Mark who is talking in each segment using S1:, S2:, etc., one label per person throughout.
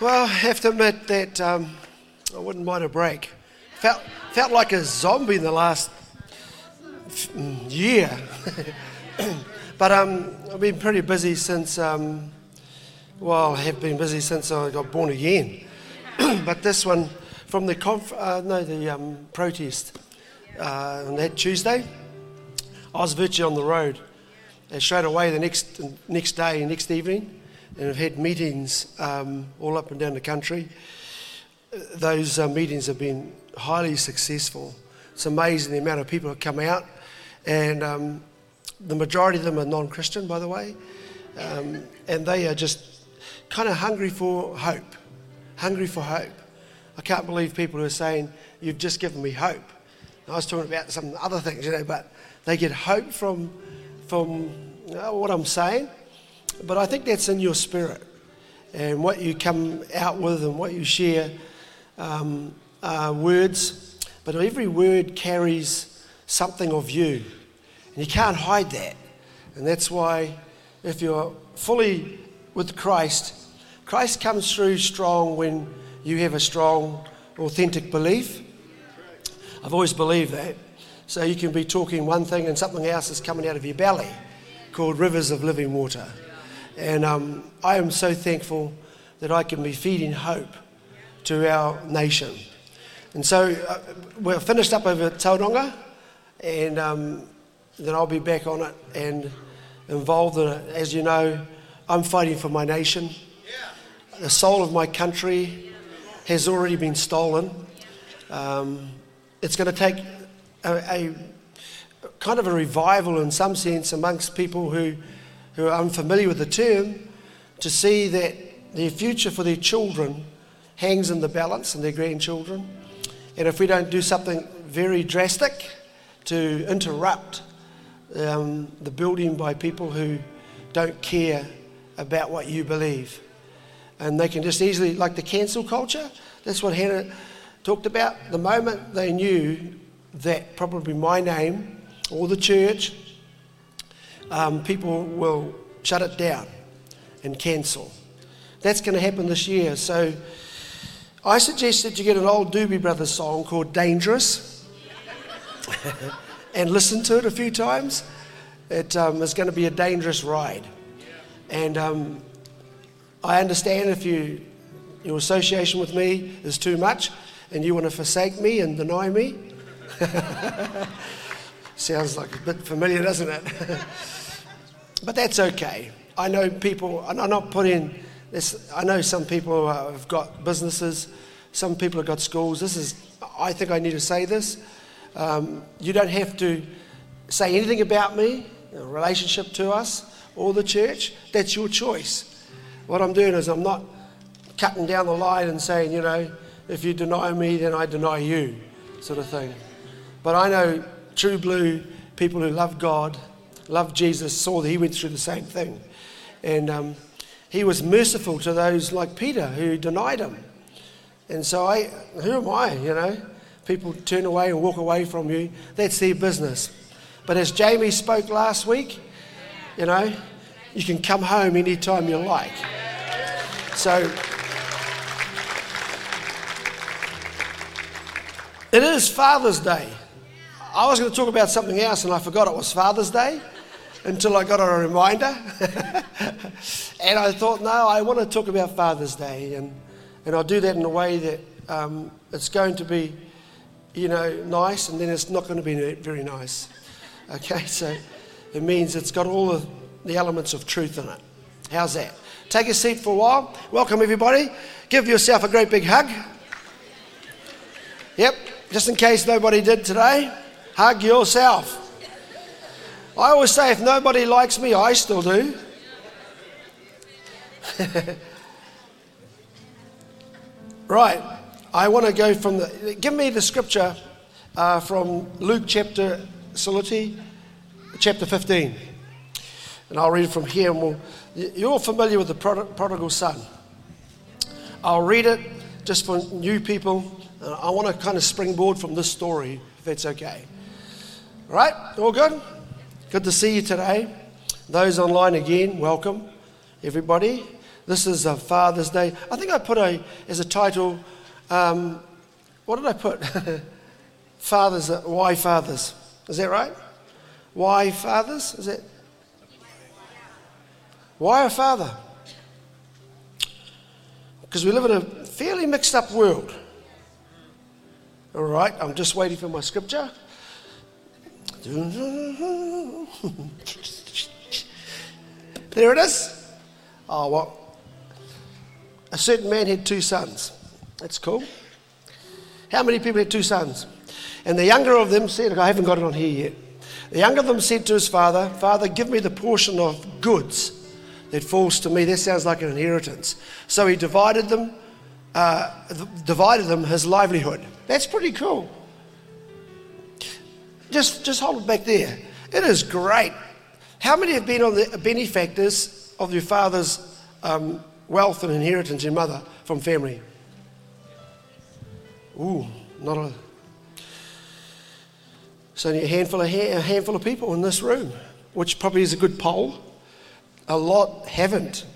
S1: Well, I have to admit that um, I wouldn't mind a break. Felt, felt like a zombie in the last year. but um, I've been pretty busy since, um, well, I have been busy since I got born again. but this one, from the conf- uh, no, the um, protest uh, on that Tuesday, I was virtually on the road. And straight away, the next, next day, next evening, and I've had meetings um, all up and down the country. Those uh, meetings have been highly successful. It's amazing the amount of people that come out, and um, the majority of them are non Christian, by the way, um, and they are just kind of hungry for hope. Hungry for hope. I can't believe people who are saying, You've just given me hope. I was talking about some other things, you know, but they get hope from from uh, what I'm saying, but I think that's in your spirit and what you come out with and what you share um, uh, words. But every word carries something of you, and you can't hide that. And that's why, if you're fully with Christ, Christ comes through strong when you have a strong, authentic belief. I've always believed that. So you can be talking one thing and something else is coming out of your belly called rivers of living water. And um, I am so thankful that I can be feeding hope to our nation. And so uh, we're finished up over Tauranga, and um, then I'll be back on it and involved in it. As you know, I'm fighting for my nation. The soul of my country has already been stolen. Um, it's going to take a, a, kind of a revival in some sense amongst people who, who are unfamiliar with the term to see that their future for their children hangs in the balance and their grandchildren. And if we don't do something very drastic to interrupt um, the building by people who don't care about what you believe, and they can just easily, like the cancel culture, that's what Hannah talked about. The moment they knew that probably my name or the church, um, people will shut it down and cancel. That's going to happen this year. So I suggest that you get an old Doobie Brothers song called Dangerous and listen to it a few times. It um, is going to be a dangerous ride. And um, I understand if you, your association with me is too much and you want to forsake me and deny me. Sounds like a bit familiar, doesn't it? but that's okay. I know people, and I'm not putting this, I know some people have got businesses, some people have got schools. This is, I think I need to say this. Um, you don't have to say anything about me, relationship to us, or the church. That's your choice. What I'm doing is I'm not cutting down the line and saying, you know, if you deny me, then I deny you, sort of thing. But I know true blue people who love God, love Jesus, saw that he went through the same thing. And um, he was merciful to those like Peter who denied him. And so I, who am I, you know? People turn away and walk away from you. That's their business. But as Jamie spoke last week, you know, you can come home anytime you like. So it is Father's Day. I was going to talk about something else and I forgot it was Father's Day until I got a reminder. and I thought, no, I want to talk about Father's Day. And, and I'll do that in a way that um, it's going to be, you know, nice and then it's not going to be very nice. Okay, so it means it's got all of the elements of truth in it. How's that? Take a seat for a while. Welcome, everybody. Give yourself a great big hug. Yep, just in case nobody did today, hug yourself. I always say if nobody likes me, I still do. right, I want to go from the. Give me the scripture uh, from Luke chapter, Salute, chapter 15. And I'll read it from here. And we'll, you're familiar with the prodigal son. I'll read it just for new people. I want to kind of springboard from this story, if that's okay. Right? All good? Good to see you today. Those online again, welcome, everybody. This is a Father's Day. I think I put a as a title. Um, what did I put? fathers. Why fathers? Is that right? Why fathers? Is it? Why a father? Because we live in a fairly mixed up world. All right, I'm just waiting for my scripture. There it is. Oh, well, a certain man had two sons. That's cool. How many people had two sons? And the younger of them said, I haven't got it on here yet. The younger of them said to his father, Father, give me the portion of goods that falls to me. That sounds like an inheritance. So he divided them, uh, divided them his livelihood. That's pretty cool. Just, just hold it back there. It is great. How many have been on the benefactors of your father's um, wealth and inheritance, your mother, from family? Ooh, not a. It's only a handful of, a handful of people in this room, which probably is a good poll. A lot haven't.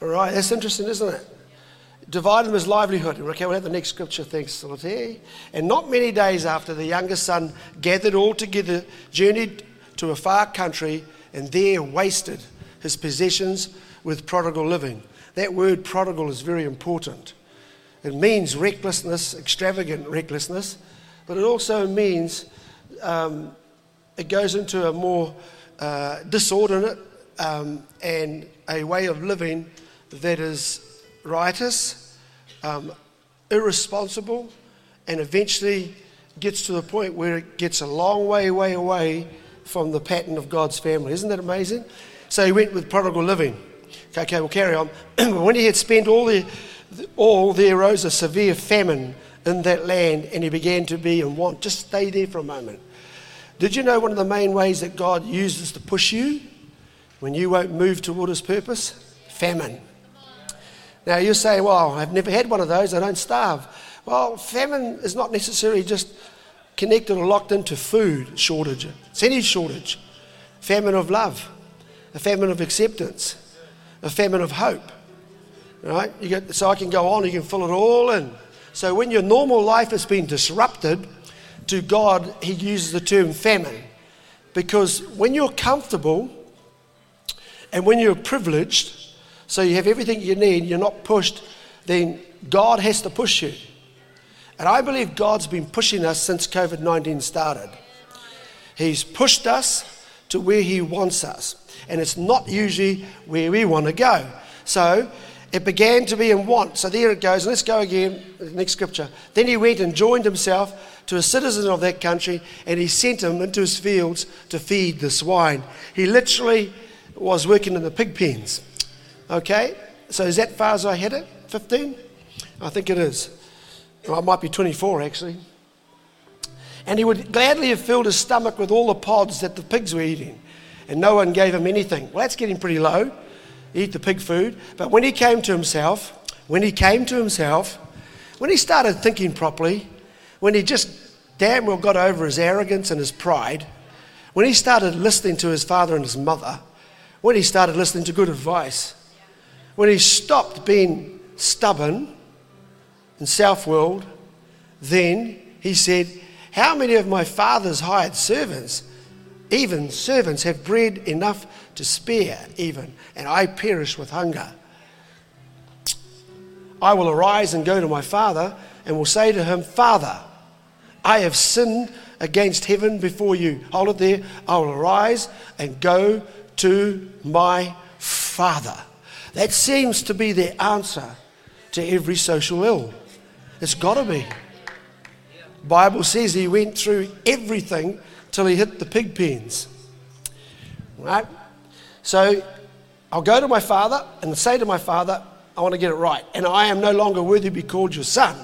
S1: All right, that's interesting, isn't it? Divide them as livelihood. Okay, we'll have the next scripture. Thanks, Salate. And not many days after, the youngest son gathered all together, journeyed to a far country, and there wasted his possessions with prodigal living. That word prodigal is very important. It means recklessness, extravagant recklessness, but it also means um, it goes into a more uh, disordinate um, and a way of living that is riotous, um, irresponsible, and eventually gets to the point where it gets a long way, way away from the pattern of God's family. Isn't that amazing? So he went with prodigal living. Okay, okay we'll carry on. when he had spent all, the, all, there arose a severe famine in that land, and he began to be in want. Just stay there for a moment. Did you know one of the main ways that God uses to push you when you won't move toward his purpose? Famine. Now you say, well, I've never had one of those, I don't starve. Well, famine is not necessarily just connected or locked into food shortage, it's any shortage. Famine of love, a famine of acceptance, a famine of hope. Right? You get, so I can go on, you can fill it all in. So when your normal life has been disrupted, to God, He uses the term famine. Because when you're comfortable and when you're privileged, so you have everything you need, you're not pushed, then God has to push you. And I believe God's been pushing us since COVID 19 started. He's pushed us to where He wants us. And it's not usually where we want to go. So it began to be in want. So there it goes. Let's go again, next scripture. Then he went and joined himself to a citizen of that country, and he sent him into his fields to feed the swine. He literally was working in the pig pens. Okay? So is that far as I had it? 15? I think it is. Well, it might be 24 actually. And he would gladly have filled his stomach with all the pods that the pigs were eating. And no one gave him anything. Well, that's getting pretty low. Eat the pig food. But when he came to himself, when he came to himself, when he started thinking properly, when he just damn well got over his arrogance and his pride, when he started listening to his father and his mother, when he started listening to good advice, when he stopped being stubborn and self willed, then he said, How many of my father's hired servants, even servants, have bread enough to spare, even, and I perish with hunger? I will arise and go to my father and will say to him, Father, I have sinned against heaven before you. Hold it there. I will arise and go to my father. That seems to be the answer to every social ill. It's got to be. Bible says he went through everything till he hit the pig pens. Right? So I'll go to my father and say to my father, I want to get it right. And I am no longer worthy to be called your son.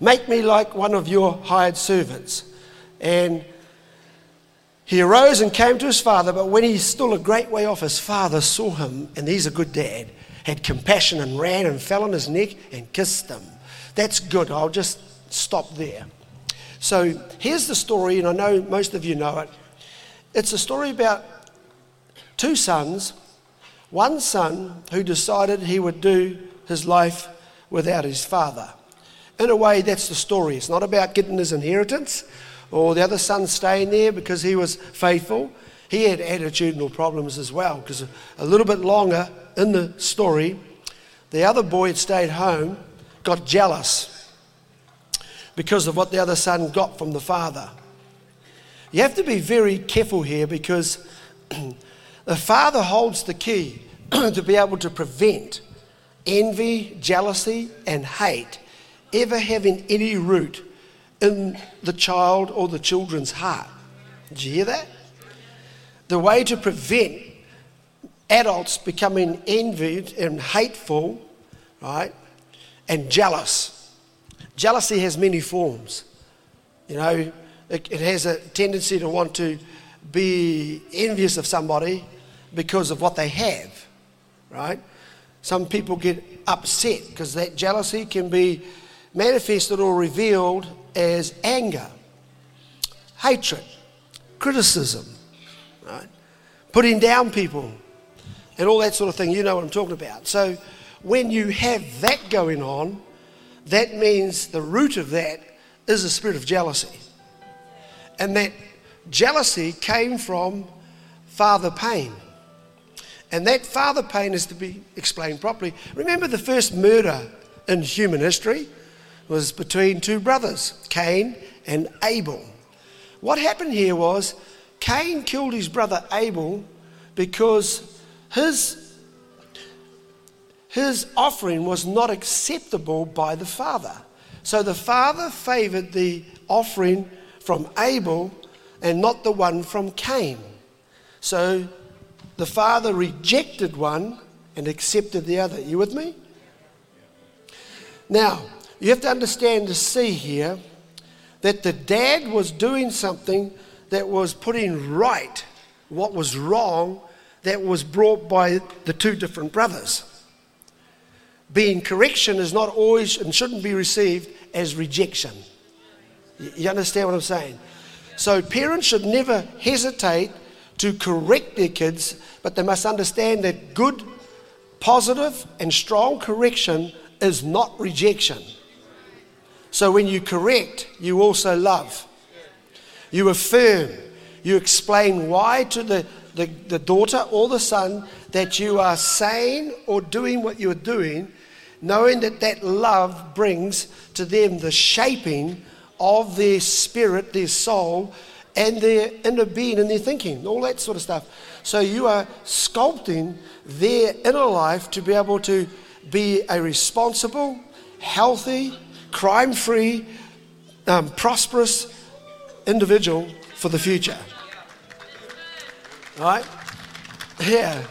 S1: Make me like one of your hired servants. And he arose and came to his father, but when he's still a great way off, his father saw him, and he's a good dad, had compassion and ran and fell on his neck and kissed him. That's good. I'll just stop there. So here's the story, and I know most of you know it. It's a story about two sons. one son who decided he would do his life without his father. In a way, that's the story. It's not about getting his inheritance or the other son staying there because he was faithful. He had attitudinal problems as well because a little bit longer in the story, the other boy had stayed home, got jealous because of what the other son got from the father. You have to be very careful here because the father holds the key to be able to prevent envy, jealousy, and hate ever having any root in the child or the children's heart. Did you hear that? The way to prevent adults becoming envied and hateful, right, and jealous. Jealousy has many forms. You know, it, it has a tendency to want to be envious of somebody because of what they have, right? Some people get upset because that jealousy can be manifested or revealed as anger, hatred, criticism, right? putting down people, and all that sort of thing. You know what I'm talking about. So when you have that going on, that means the root of that is a spirit of jealousy. And that jealousy came from father pain. And that father pain is to be explained properly. Remember the first murder in human history was between two brothers, Cain and Abel. What happened here was Cain killed his brother Abel because his, his offering was not acceptable by the father. So the father favored the offering from Abel and not the one from Cain. So the father rejected one and accepted the other. You with me? Now, you have to understand to see here that the dad was doing something that was putting right what was wrong that was brought by the two different brothers. Being correction is not always and shouldn't be received as rejection. You understand what I'm saying? So parents should never hesitate to correct their kids, but they must understand that good, positive, and strong correction is not rejection. So when you correct, you also love. You affirm. You explain why to the, the, the daughter or the son that you are saying or doing what you're doing, knowing that that love brings to them the shaping of their spirit, their soul, and their inner being and their thinking, all that sort of stuff. So you are sculpting their inner life to be able to be a responsible, healthy, crime free, um, prosperous individual for the future. Right? Yeah.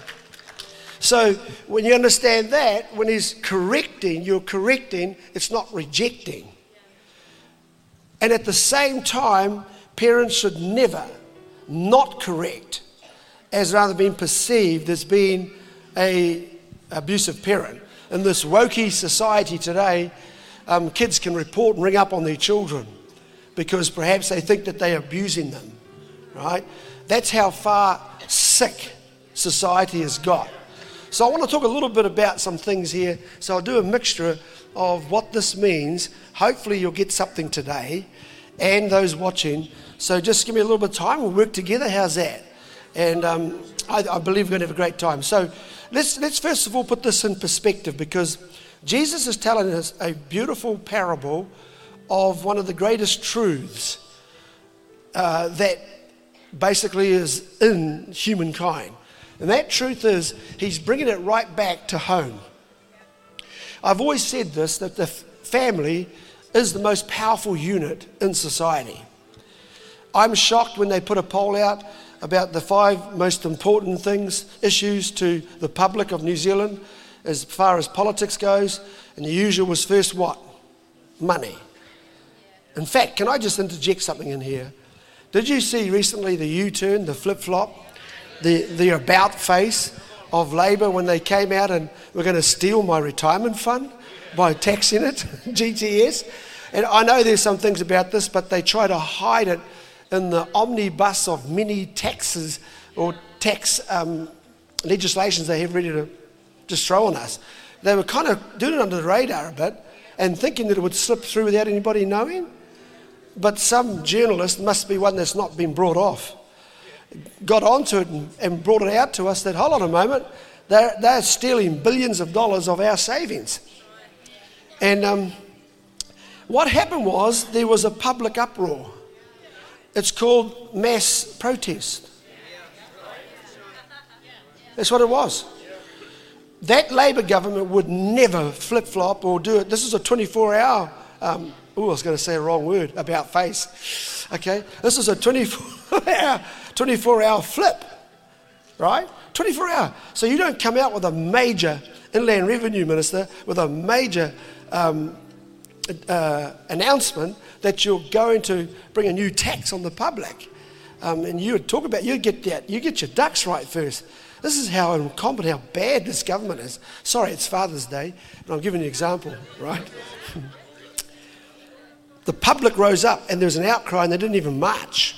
S1: So when you understand that, when he's correcting, you're correcting, it's not rejecting. And at the same time, parents should never not correct as rather being perceived as being a abusive parent. In this wokey society today, um, kids can report and ring up on their children because perhaps they think that they're abusing them, right? That's how far sick society has got. So I want to talk a little bit about some things here. So I'll do a mixture of what this means. Hopefully you'll get something today and those watching. So just give me a little bit of time. We'll work together. How's that? And um, I, I believe we're going to have a great time. So let's, let's first of all put this in perspective because Jesus is telling us a beautiful parable of one of the greatest truths uh, that basically is in humankind. And that truth is, he's bringing it right back to home. I've always said this that the family is the most powerful unit in society. I'm shocked when they put a poll out about the five most important things, issues to the public of New Zealand as far as politics goes, and the usual was first what? Money. In fact, can I just interject something in here? Did you see recently the U turn, the flip flop, the, the about face of Labour when they came out and were going to steal my retirement fund by taxing it, GTS? And I know there's some things about this, but they try to hide it in the omnibus of many taxes or tax um, legislations they have ready to just throw on us. They were kind of doing it under the radar a bit and thinking that it would slip through without anybody knowing. But some journalist, must be one that's not been brought off, got onto it and, and brought it out to us that, hold on a moment, they're, they're stealing billions of dollars of our savings. And um, what happened was there was a public uproar. It's called mass protest. That's what it was. That Labor government would never flip flop or do it. This is a 24 hour, um, oh, I was going to say a wrong word about face. Okay, this is a 24 hour, 24 hour flip, right? 24 hour. So you don't come out with a major inland revenue minister with a major um, uh, announcement that you're going to bring a new tax on the public. Um, and you would talk about, you get that, you get your ducks right first. This is how incompetent, how bad this government is. Sorry, it's Father's Day, and I'm giving you an example, right? the public rose up, and there was an outcry, and they didn't even march.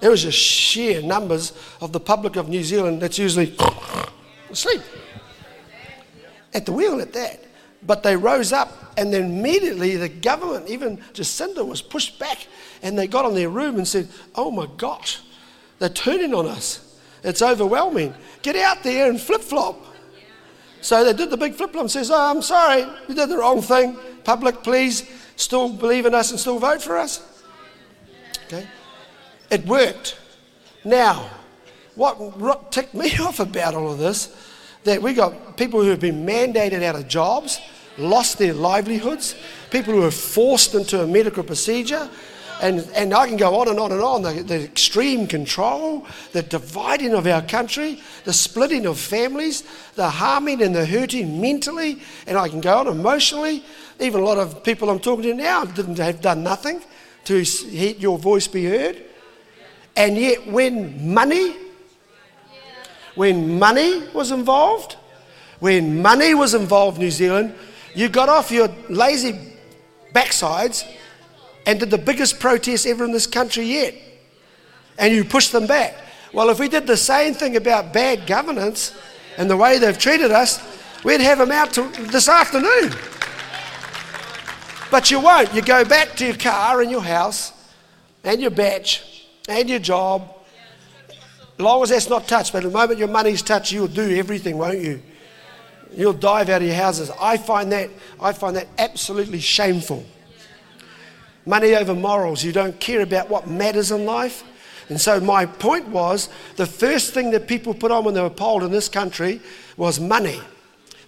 S1: It was just sheer numbers of the public of New Zealand that's usually asleep at the wheel at that. But they rose up, and then immediately the government, even Jacinda, was pushed back, and they got on their room and said, Oh my gosh, they're turning on us. It's overwhelming. Get out there and flip flop. So they did the big flip flop and says, Oh, I'm sorry, we did the wrong thing. Public, please still believe in us and still vote for us. Okay? It worked. Now, what ticked me off about all of this that we got people who have been mandated out of jobs, lost their livelihoods, people who are forced into a medical procedure, and, and I can go on and on and on. The, the, extreme control, the dividing of our country, the splitting of families, the harming and the hurting mentally, and I can go on emotionally. Even a lot of people I'm talking to now didn't have done nothing to hear your voice be heard. And yet, when money when money was involved, when money was involved, New Zealand, you got off your lazy backsides and did the biggest protest ever in this country yet. And you pushed them back. Well, if we did the same thing about bad governance and the way they've treated us, we'd have them out this afternoon. But you won't. You go back to your car and your house and your bach and your job as long as that's not touched, but the moment your money's touched, you'll do everything, won't you? You'll dive out of your houses. I find that, I find that absolutely shameful. Money over morals. You don't care about what matters in life. And so my point was the first thing that people put on when they were polled in this country was money.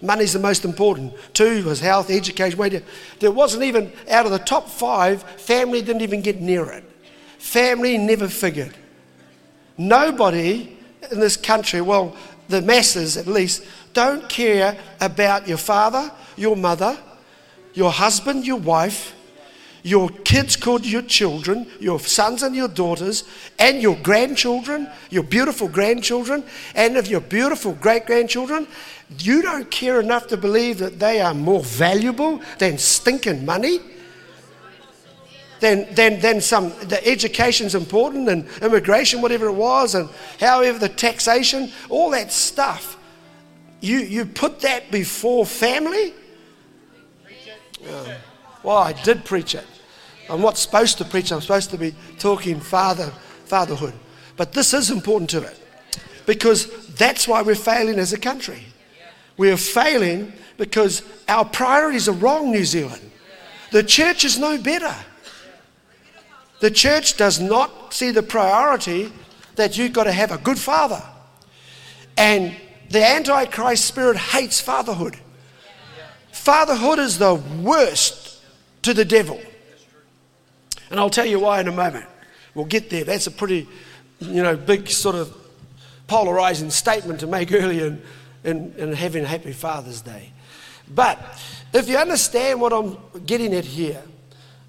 S1: Money's the most important. Two was health, education. There wasn't even, out of the top five, family didn't even get near it. Family never figured. Nobody in this country, well, the masses at least, don't care about your father, your mother, your husband, your wife, your kids called your children, your sons and your daughters, and your grandchildren, your beautiful grandchildren, and of your beautiful great grandchildren, you don't care enough to believe that they are more valuable than stinking money then, then, then some, the education's important and immigration, whatever it was, and however the taxation, all that stuff. You, you put that before family? Uh, well, I did preach it. I'm not supposed to preach, I'm supposed to be talking father, fatherhood. But this is important to it because that's why we're failing as a country. We are failing because our priorities are wrong, New Zealand. The church is no better. The church does not see the priority that you've got to have a good father. And the Antichrist spirit hates fatherhood. Fatherhood is the worst to the devil. And I'll tell you why in a moment. We'll get there. That's a pretty, you know, big sort of polarizing statement to make early in, in, in having Happy Father's Day. But if you understand what I'm getting at here,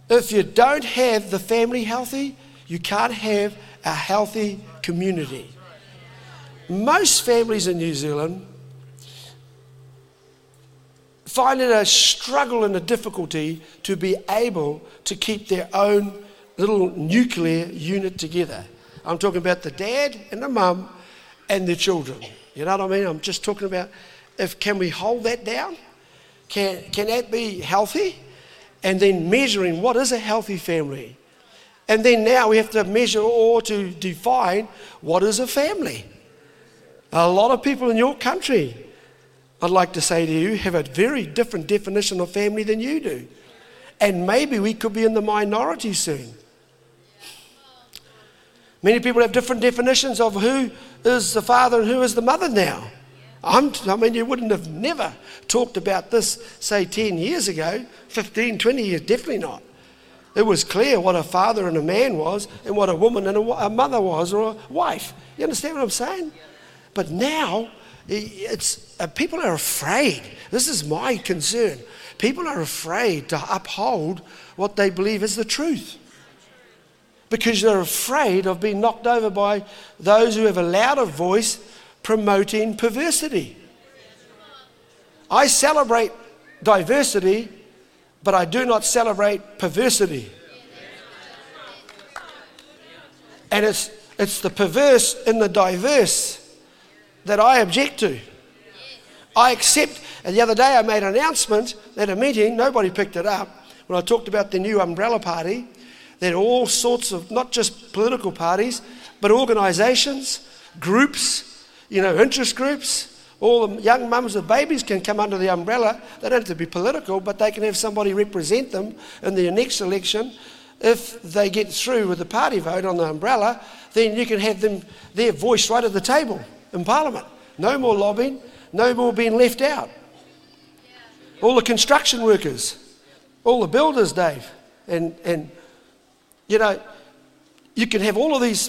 S1: if you don't have the family healthy, you can't have a healthy community. Most families in New Zealand find it a struggle and a difficulty to be able to keep their own little nuclear unit together. I'm talking about the dad and the mum and the children. You know what I mean? I'm just talking about if can we hold that down? Can, can that be healthy? And then measuring what is a healthy family. And then now we have to measure or to define what is a family. A lot of people in your country, I'd like to say to you, have a very different definition of family than you do. And maybe we could be in the minority soon. Many people have different definitions of who is the father and who is the mother now. I'm, i mean, you wouldn't have never talked about this, say, 10 years ago, 15, 20 years, definitely not. It was clear what a father and a man was and what a woman and a, a mother was or a wife. You understand what I'm saying? But now, it's, uh, people are afraid. This is my concern. People are afraid to uphold what they believe is the truth because they're afraid of being knocked over by those who have a louder voice promoting perversity. I celebrate diversity, but I do not celebrate perversity. And it's, it's the perverse in the diverse that I object to. I accept, and the other day I made an announcement at a meeting, nobody picked it up, when I talked about the new umbrella party, that all sorts of, not just political parties, but organisations, groups, you know, interest groups, all the young mums with babies can come under the umbrella. They don't have to be political, but they can have somebody represent them in the next election. If they get through with the party vote on the umbrella, then you can have them their voice right at the table in Parliament. No more lobbying, no more being left out. All the construction workers, all the builders, Dave, and, and you know, you can have all of these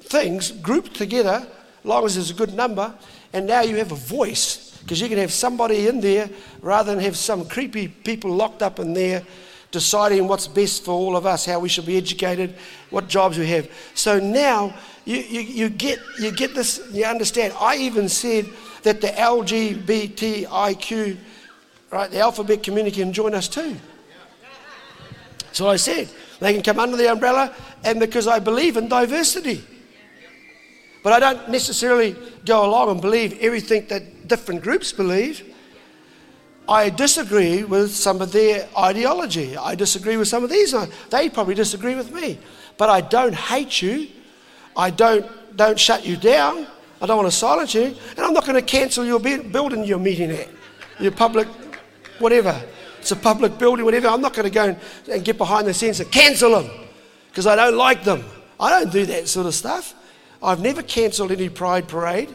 S1: things grouped together as long as there's a good number, and now you have a voice because you can have somebody in there rather than have some creepy people locked up in there deciding what's best for all of us, how we should be educated, what jobs we have. So now you, you, you, get, you get this, you understand. I even said that the LGBTIQ, right, the alphabet community can join us too. That's So I said. They can come under the umbrella, and because I believe in diversity. But I don't necessarily go along and believe everything that different groups believe. I disagree with some of their ideology. I disagree with some of these. They probably disagree with me. But I don't hate you. I don't, don't shut you down. I don't want to silence you. And I'm not going to cancel your building you're meeting at, your public, whatever. It's a public building, whatever. I'm not going to go and, and get behind the scenes and cancel them because I don't like them. I don't do that sort of stuff. I've never cancelled any pride parade.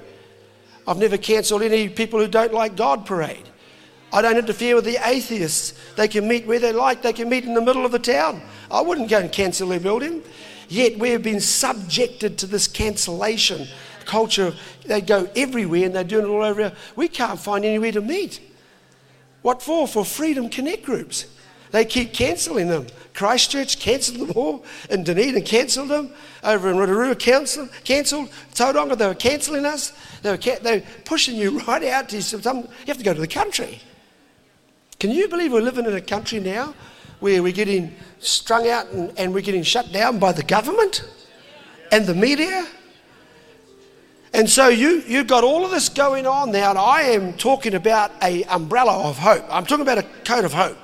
S1: I've never cancelled any people who don't like God parade. I don't interfere with the atheists. They can meet where they like, they can meet in the middle of the town. I wouldn't go and cancel their building. Yet we've been subjected to this cancellation culture. They go everywhere and they're doing it all over. We can't find anywhere to meet. What for? For Freedom Connect groups. They keep cancelling them. Christchurch cancelled them all, In Dunedin cancelled them. Over in Rotorua cancelled. cancelled. Tauranga, they were cancelling us. They were, ca- they were pushing you right out to some. You have to go to the country. Can you believe we're living in a country now where we're getting strung out and, and we're getting shut down by the government and the media? And so you, you've got all of this going on now, and I am talking about a umbrella of hope. I'm talking about a coat of hope.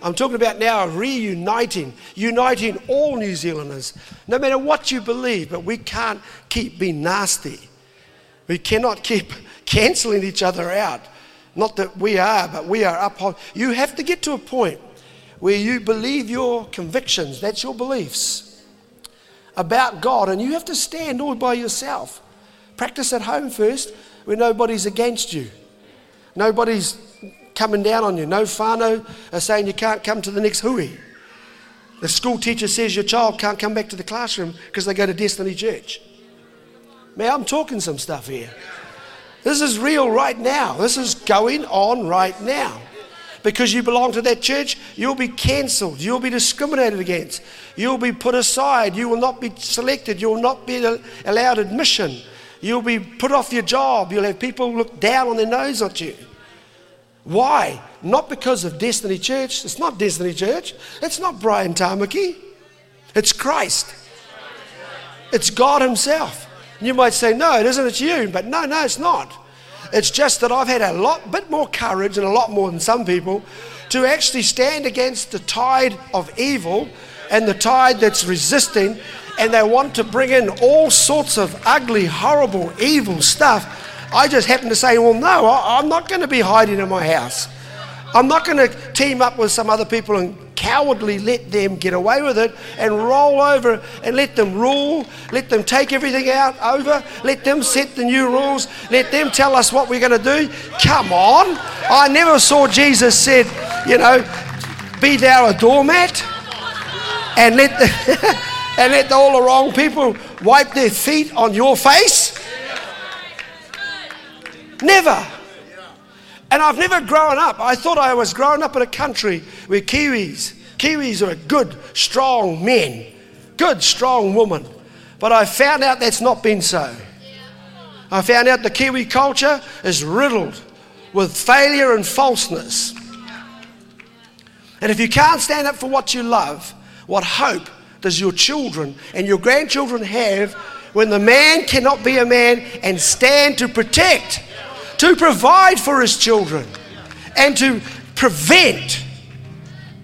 S1: I'm talking about now reuniting, uniting all New Zealanders, no matter what you believe, but we can't keep being nasty. We cannot keep cancelling each other out. Not that we are, but we are uphold. You have to get to a point where you believe your convictions, that's your beliefs about God, and you have to stand all by yourself. Practice at home first where nobody's against you. Nobody's coming down on you. No whānau are saying you can't come to the next hui. The school teacher says your child can't come back to the classroom because they go to Destiny Church. Man, I'm talking some stuff here. This is real right now. This is going on right now. Because you belong to that church, you'll be cancelled. You'll be discriminated against. You'll be put aside. You will not be selected. You will not be allowed admission. You'll be put off your job. You'll have people look down on their nose at you. Why? Not because of Destiny Church. It's not Destiny Church. It's not Brian Tamaki. It's Christ. It's God Himself. You might say, no, it isn't, it's you. But no, no, it's not. It's just that I've had a lot, bit more courage and a lot more than some people to actually stand against the tide of evil and the tide that's resisting, and they want to bring in all sorts of ugly, horrible, evil stuff. I just happen to say, well, no, I'm not going to be hiding in my house. I'm not going to team up with some other people and cowardly let them get away with it and roll over and let them rule, let them take everything out over, let them set the new rules, let them tell us what we're going to do. Come on. I never saw Jesus said, you know, be thou a doormat and let the, and let all the wrong people wipe their feet on your face. Never. And I've never grown up. I thought I was growing up in a country where Kiwis, Kiwis are good, strong men, good, strong women. But I found out that's not been so. I found out the Kiwi culture is riddled with failure and falseness. And if you can't stand up for what you love, what hope does your children and your grandchildren have when the man cannot be a man and stand to protect to provide for his children and to prevent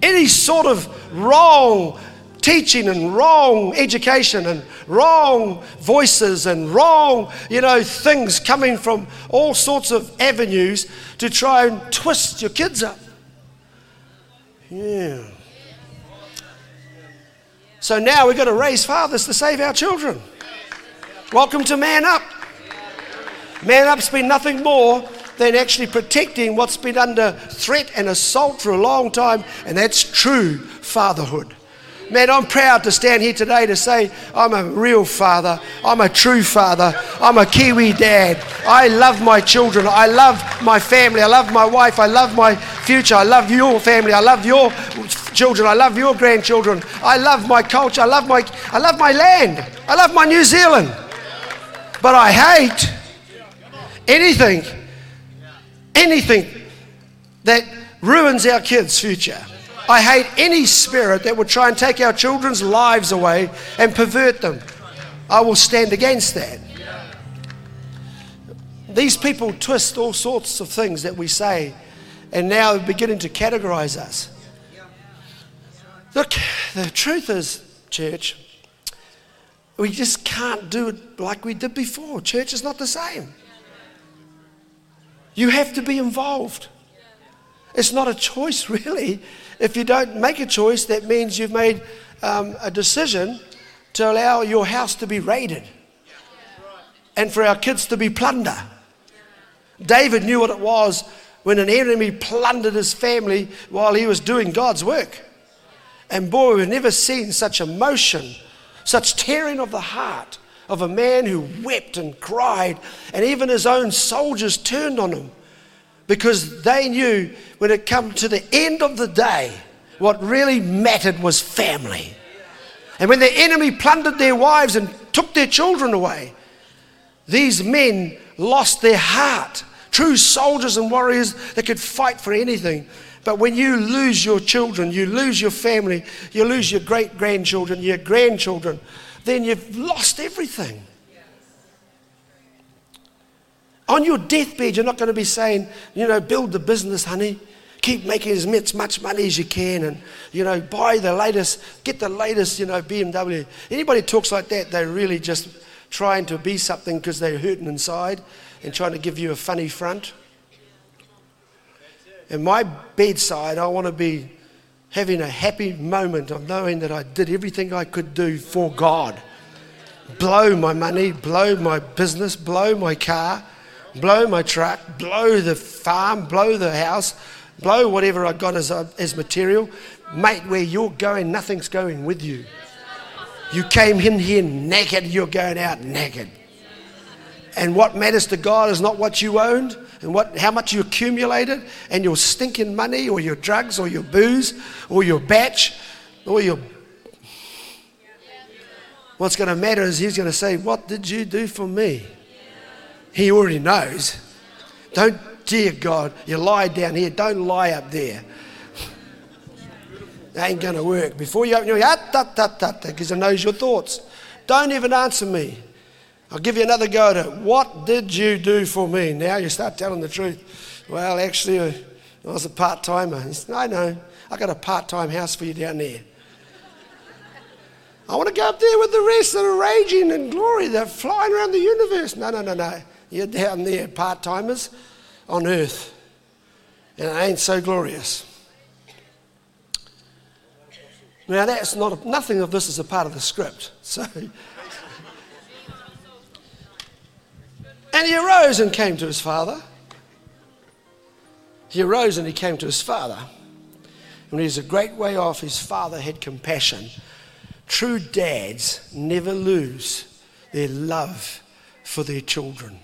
S1: any sort of wrong teaching and wrong education and wrong voices and wrong, you know, things coming from all sorts of avenues to try and twist your kids up. Yeah. So now we've got to raise fathers to save our children. Welcome to Man Up. Man Up's been nothing more than actually protecting what's been under threat and assault for a long time, and that's true fatherhood. Man, I'm proud to stand here today to say I'm a real father. I'm a true father. I'm a Kiwi dad. I love my children. I love my family. I love my wife. I love my future. I love your family. I love your children. I love your grandchildren. I love my culture. I love my, I love my land. I love my New Zealand. But I hate anything, anything that ruins our kids' future. I hate any spirit that would try and take our children's lives away and pervert them. I will stand against that. These people twist all sorts of things that we say and now they're beginning to categorize us. Look, the truth is, church, we just can't do it like we did before. Church is not the same. You have to be involved. It's not a choice, really. If you don't make a choice, that means you've made um, a decision to allow your house to be raided and for our kids to be plunder. David knew what it was when an enemy plundered his family while he was doing God's work. And boy, we've never seen such emotion, such tearing of the heart of a man who wept and cried, and even his own soldiers turned on him because they knew when it come to the end of the day, what really mattered was family. And when the enemy plundered their wives and took their children away, these men lost their heart. True soldiers and warriors that could fight for anything. But when you lose your children, you lose your family, you lose your great grandchildren, your grandchildren, then you've lost everything. On your deathbed, you're not going to be saying, you know, build the business, honey. Keep making as much money as you can and, you know, buy the latest, get the latest, you know, BMW. Anybody talks like that, they're really just trying to be something because they're hurting inside and trying to give you a funny front. In my bedside, I want to be having a happy moment of knowing that I did everything I could do for God. Blow my money, blow my business, blow my car, blow my truck, blow the farm, blow the house, blow whatever I got as, uh, as material. Mate, where you're going, nothing's going with you. You came in here naked, you're going out naked. And what matters to God is not what you owned and what, how much you accumulated and your stinking money or your drugs or your booze or your bach or your. What's going to matter is He's going to say, What did you do for me? He already knows. Don't, dear God, you lie down here, don't lie up there. That ain't going to work. Before you open your mouth, because He knows your thoughts. Don't even answer me. I'll give you another go at it. What did you do for me? Now you start telling the truth. Well, actually, I was a part timer. I know. I got a part time house for you down there. I want to go up there with the rest that are raging in glory. They're flying around the universe. No, no, no, no. You're down there, part timers on earth. And it ain't so glorious. Now, that's not, a, nothing of this is a part of the script. So. And he arose and came to his father. He arose and he came to his father. When he was a great way off, his father had compassion. True dads never lose their love for their children,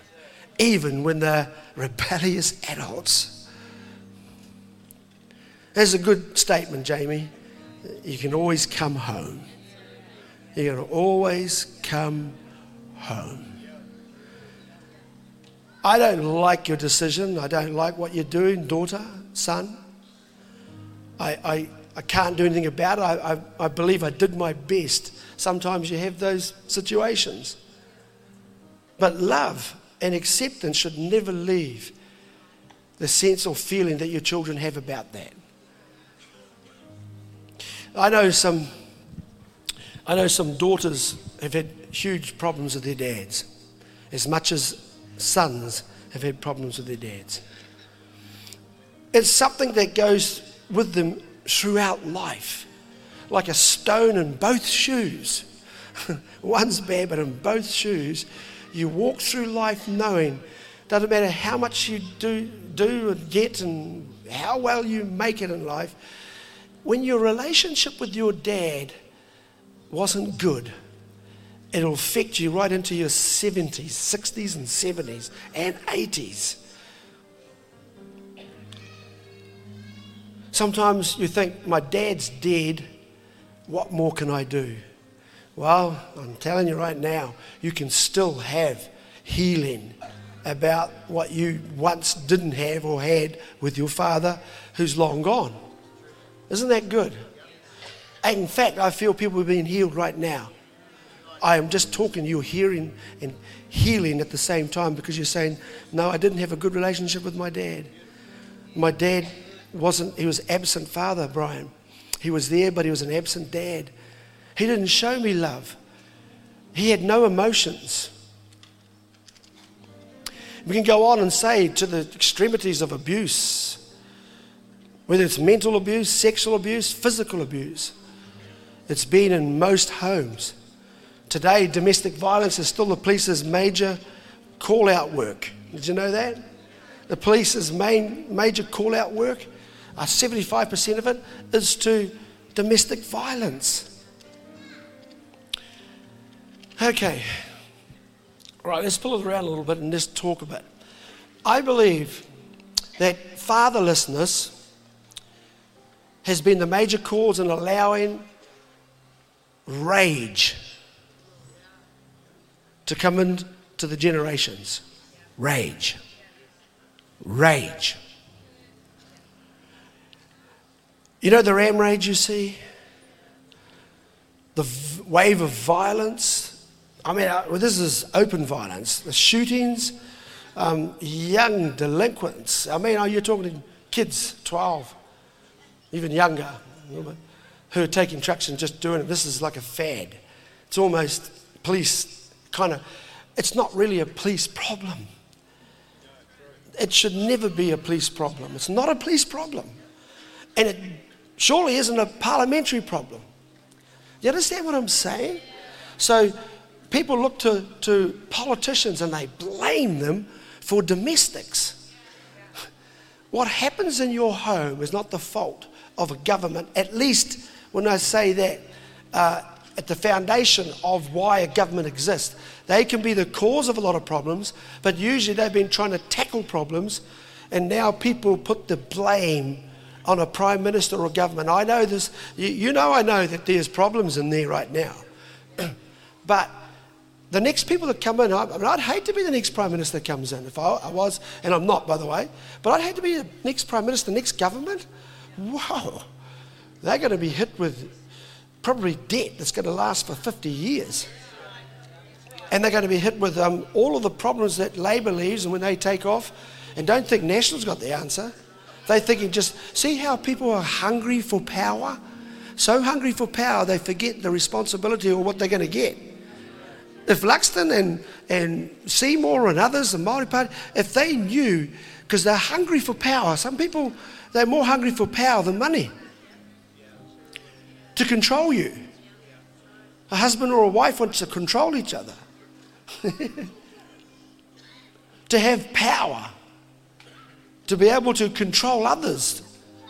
S1: even when they're rebellious adults. That's a good statement, Jamie. You can always come home. You can always come home. I don't like your decision. I don't like what you're doing, daughter, son. I, I, I can't do anything about it. I, I, I believe I did my best. Sometimes you have those situations. But love and acceptance should never leave the sense or feeling that your children have about that. I know some I know some daughters have had huge problems with their dads, as much as sons have had problems with their dads. It's something that goes with them throughout life, like a stone in both shoes. One's bad, but in both shoes, you walk through life knowing doesn't matter how much you do, do and get and how well you make it in life, when your relationship with your dad wasn't good, it'll affect you right into your 70s, 60s, and 70s, and 80s. Sometimes you think, my dad's dead, what more can I do? Well, I'm telling you right now, you can still have healing about what you once didn't have or had with your father who's long gone. Isn't that good? In fact, I feel people are being healed right now I am just talking, you're hearing and healing at the same time because you're saying, No, I didn't have a good relationship with my dad. My dad wasn't, he was absent father, Brian. He was there, but he was an absent dad. He didn't show me love, he had no emotions. We can go on and say to the extremities of abuse, whether it's mental abuse, sexual abuse, physical abuse. It's been in most homes. Today, domestic violence is still the police's major call out work. Did you know that? The police's main major call out work, uh, 75% of it is to domestic violence. Okay, All right, let's pull it around a little bit and just talk a bit. I believe that fatherlessness has been the major cause in allowing rage to come into the generations. Rage. Rage. You know the ram rage you see? The v- wave of violence. I mean, uh, well, this is open violence. The shootings, um, young delinquents. I mean, are you talking to kids, 12, even younger, who are taking trucks and just doing it? This is like a fad. It's almost police kind of, it's not really a police problem. It should never be a police problem. It's not a police problem. And it surely isn't a parliamentary problem. You understand what I'm saying? So people look to, to politicians and they blame them for domestics. What happens in your home is not the fault of a government, at least when I say that. Uh, at the foundation of why a government exists. They can be the cause of a lot of problems, but usually they've been trying to tackle problems, and now people put the blame on a prime minister or government. I know this, you, know, I know that there's problems in there right now. but the next people that come in, I, mean, I'd hate to be the next prime minister that comes in if I, I was, and I'm not, by the way, but I'd hate to be the next prime minister, the next government. Whoa, they're going to be hit with probably debt that's going to last for 50 years. And they're going to be hit with um, all of the problems that Labour leaves and when they take off. And don't think National's got the answer. They're thinking just, see how people are hungry for power? So hungry for power, they forget the responsibility or what they're going to get. If Luxon and, and Seymour and others, the Māori Party, if they knew, because they're hungry for power, some people, they're more hungry for power than money to control you. A husband or a wife wants to control each other, to have power, to be able to control others,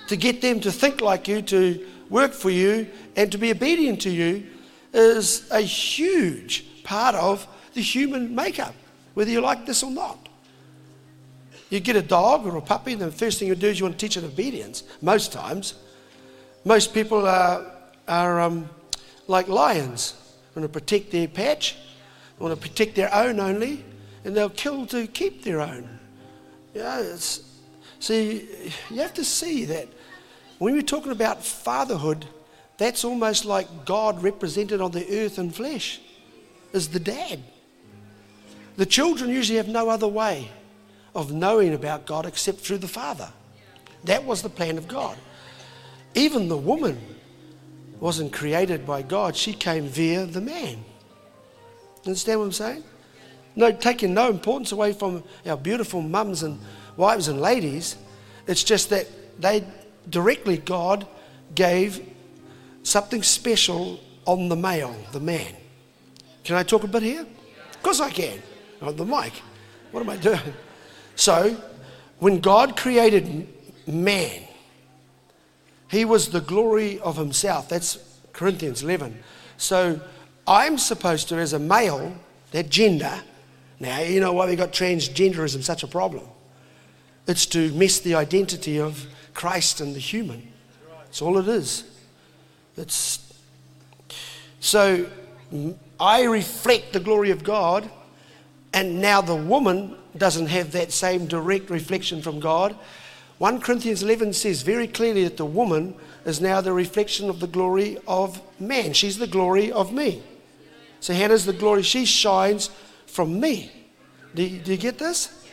S1: to get them to think like you, to work for you, and to be obedient to you is a huge part of the human makeup, whether you like this or not. You get a dog or a puppy, and the first thing you do is you want to teach it obedience, most times. Most people are, are um, like lions, they want to protect their patch, they want to protect their own only, and they'll kill to keep their own. Yeah, it's, see, you have to see that when we're talking about fatherhood, that's almost like God represented on the earth in flesh, is the dad. The children usually have no other way of knowing about God except through the father. That was the plan of God. Even the woman wasn't created by God, she came via the man. Understand what I'm saying? No, taking no importance away from our beautiful mums and wives and ladies. It's just that they directly, God gave something special on the male, the man. Can I talk a bit here? Of course I can. On the mic. What am I doing? So, when God created man, he was the glory of himself. That's Corinthians 11. So, I'm supposed to, as a male, that gender, now you know why we got transgenderism such a problem. It's to mess the identity of Christ and the human. That's all it is. It's so I reflect the glory of God, and now the woman doesn't have that same direct reflection from God. 1 Corinthians 11 says very clearly that the woman is now the reflection of the glory of man. She's the glory of me. So, does the glory? She shines from me. Do you, do you get this?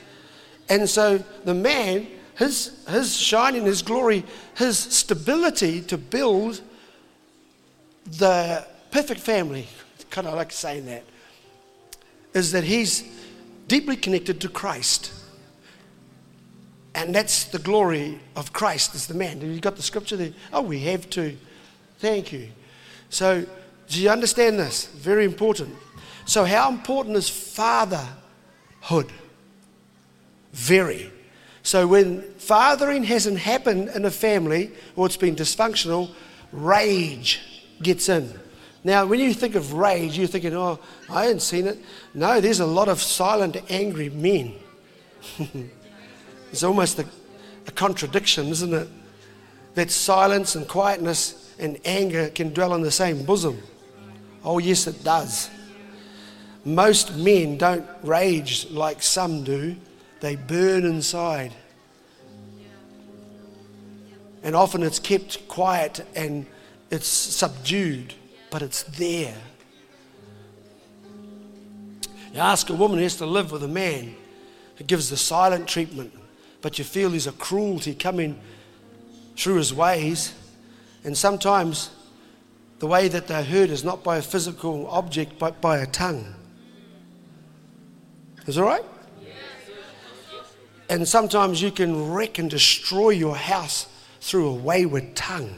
S1: And so the man his, his shining, his glory, his stability to build the perfect family, kind of like saying that, is that he's deeply connected to Christ. And that's the glory of Christ as the man. Have you got the scripture there? Oh, we have to. Thank you. So, do you understand this? Very important. So, how important is fatherhood? Very. So when fathering hasn't happened in a family or it's been dysfunctional, rage gets in. Now, when you think of rage, you're thinking, oh, I haven't seen it. No, there's a lot of silent, angry men. it's almost a, a contradiction, isn't it? That silence and quietness and anger can dwell in the same bosom. Oh, yes, it does. Most men don't rage like some do they burn inside. And often it's kept quiet and it's subdued, but it's there. You ask a woman who has to live with a man who gives the silent treatment, but you feel there's a cruelty coming through his ways. And sometimes the way that they're hurt is not by a physical object, but by a tongue. Is that right? And sometimes you can wreck and destroy your house through a wayward tongue.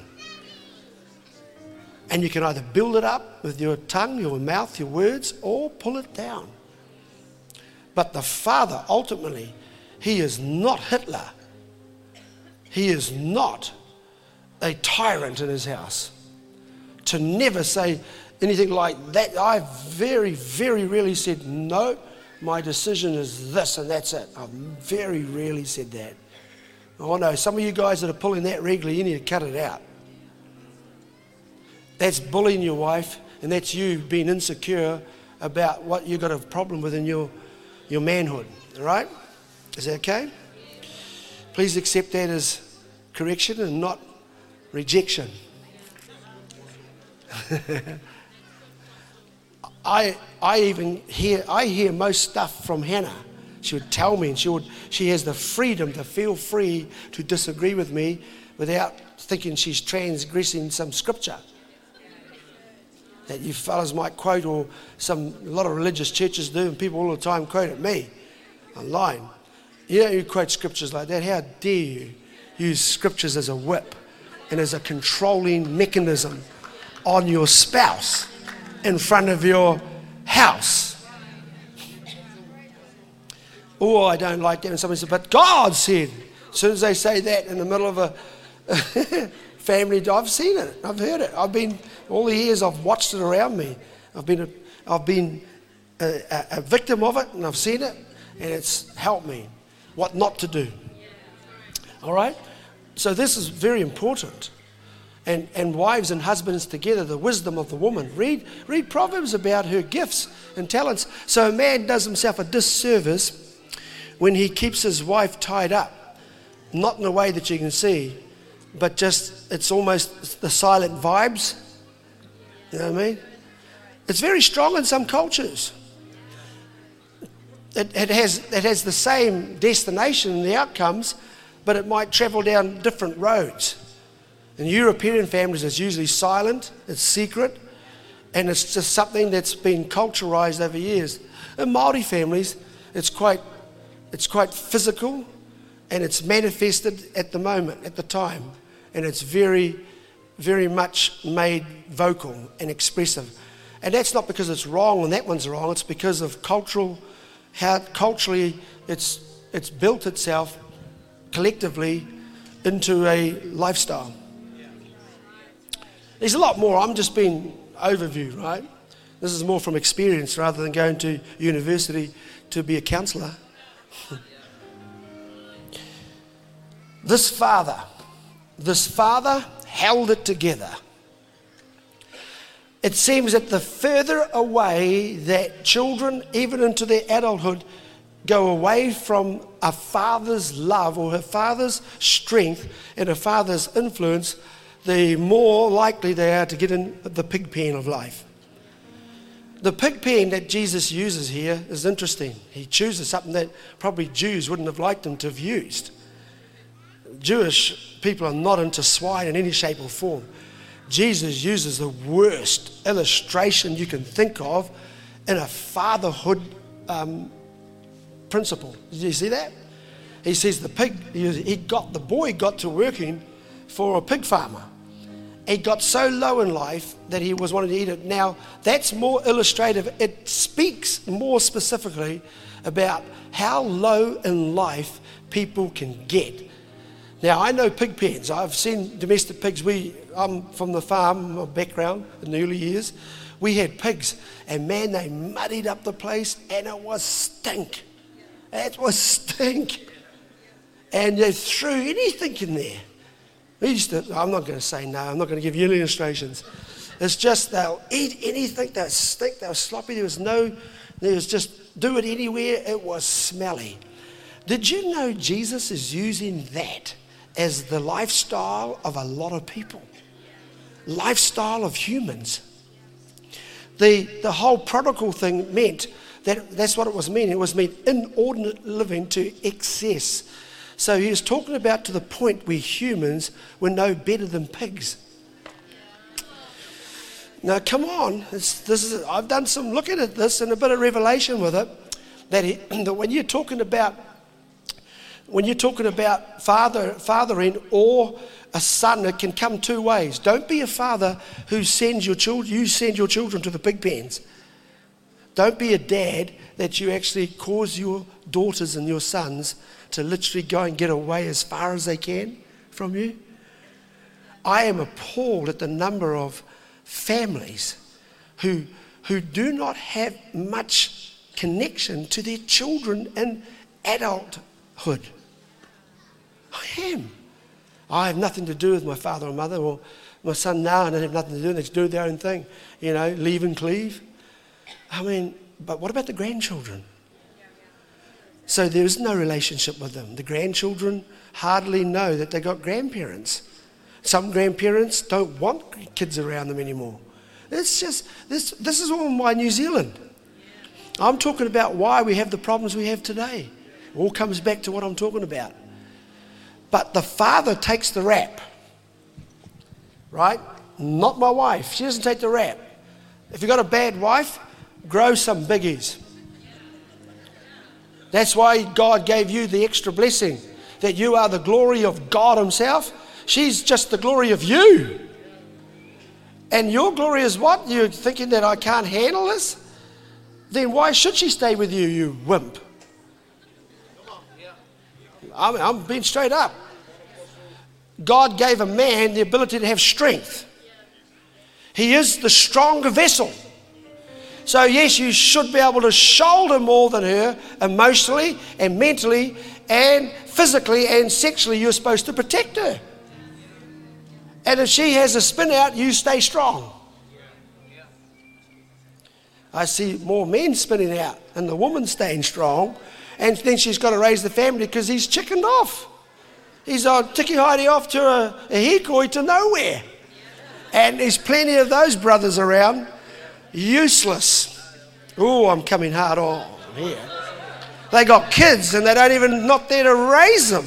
S1: And you can either build it up with your tongue, your mouth, your words, or pull it down. But the Father, ultimately, He is not Hitler. He is not a tyrant in His house. To never say anything like that, I very, very rarely said no my decision is this and that's it. I've very rarely said that. Oh no, some of you guys that are pulling that regularly, you need to cut it out. That's bullying your wife, and that's you being insecure about what you've got a problem with in your, your manhood. All right? Is that okay? Please accept that as correction and not rejection. I, I even hear, I hear most stuff from Hannah. She would tell me, and she, would, she has the freedom to feel free to disagree with me without thinking she's transgressing some scripture that you fellas might quote, or some a lot of religious churches do, and people all the time quote at me online. Don't you quote scriptures like that. How dare you use scriptures as a whip and as a controlling mechanism on your spouse in front of your house? Oh, I don't like that. And somebody said, but God said. As soon as they say that in the middle of a family, I've seen it, I've heard it. I've been, all the years I've watched it around me. I've been, a, I've been a, a, a victim of it and I've seen it and it's helped me what not to do. All right? So this is very important. And, and wives and husbands together, the wisdom of the woman. Read, read Proverbs about her gifts and talents. So a man does himself a disservice when he keeps his wife tied up, not in a way that you can see, but just it's almost the silent vibes. You know what I mean? It's very strong in some cultures. It, has, it has the same destination and the outcomes, but it might travel down different roads. In European families, it's usually silent, it's secret, and it's just something that's been culturalized over years. In Maori families, it's quite, it's quite physical, and it's manifested at the moment, at the time and it's very, very much made vocal and expressive. And that's not because it's wrong and that one's wrong, it's because of cultural, how culturally it's, it's built itself collectively into a lifestyle. There's a lot more. I'm just being overview, right? This is more from experience rather than going to university to be a counselor. this father this father held it together. It seems that the further away that children, even into their adulthood, go away from a father's love or her father's strength and a father's influence, the more likely they are to get in the pig pen of life. The pig pen that Jesus uses here is interesting. He chooses something that probably Jews wouldn't have liked him to have used. Jewish people are not into swine in any shape or form. Jesus uses the worst illustration you can think of in a fatherhood um, principle. Did you see that? He says the pig, he got the boy got to working for a pig farmer. He got so low in life that he was wanting to eat it. Now, that's more illustrative. It speaks more specifically about how low in life people can get now, I know pig pens. I've seen domestic pigs. We, I'm from the farm background in the early years. We had pigs, and man, they muddied up the place, and it was stink. It was stink. And they threw anything in there. We used to, I'm not going to say no, I'm not going to give you any illustrations. It's just they'll eat anything, they'll stink, they'll sloppy. There was no, there was just do it anywhere, it was smelly. Did you know Jesus is using that? as the lifestyle of a lot of people, lifestyle of humans. The, the whole prodigal thing meant that that's what it was meaning. It was meant inordinate living to excess. So he was talking about to the point where humans were no better than pigs. Now, come on. this is, I've done some looking at this and a bit of revelation with it. That, he, that when you're talking about when you're talking about father, fathering or a son, it can come two ways. Don't be a father who sends your children, you send your children to the pig pens. Don't be a dad that you actually cause your daughters and your sons to literally go and get away as far as they can from you. I am appalled at the number of families who, who do not have much connection to their children in adulthood. I am. I have nothing to do with my father or mother or my son now, and I have nothing to do. They just do their own thing, you know, leave and cleave. I mean, but what about the grandchildren? So there is no relationship with them. The grandchildren hardly know that they got grandparents. Some grandparents don't want kids around them anymore. It's just, this, this is all my New Zealand. I'm talking about why we have the problems we have today. It all comes back to what I'm talking about. But the father takes the rap, right? Not my wife. She doesn't take the rap. If you've got a bad wife, grow some biggies. That's why God gave you the extra blessing that you are the glory of God Himself. She's just the glory of you. And your glory is what? You're thinking that I can't handle this? Then why should she stay with you, you wimp? I'm, I'm being straight up. God gave a man the ability to have strength. He is the stronger vessel. So, yes, you should be able to shoulder more than her emotionally and mentally and physically and sexually. You're supposed to protect her. And if she has a spin out, you stay strong. I see more men spinning out and the woman staying strong. And then she's got to raise the family because he's chickened off. He's uh, on ticky hidey off to a, a hikoi to nowhere. And there's plenty of those brothers around. Useless. Oh, I'm coming hard on here. They got kids and they don't even not there to raise them.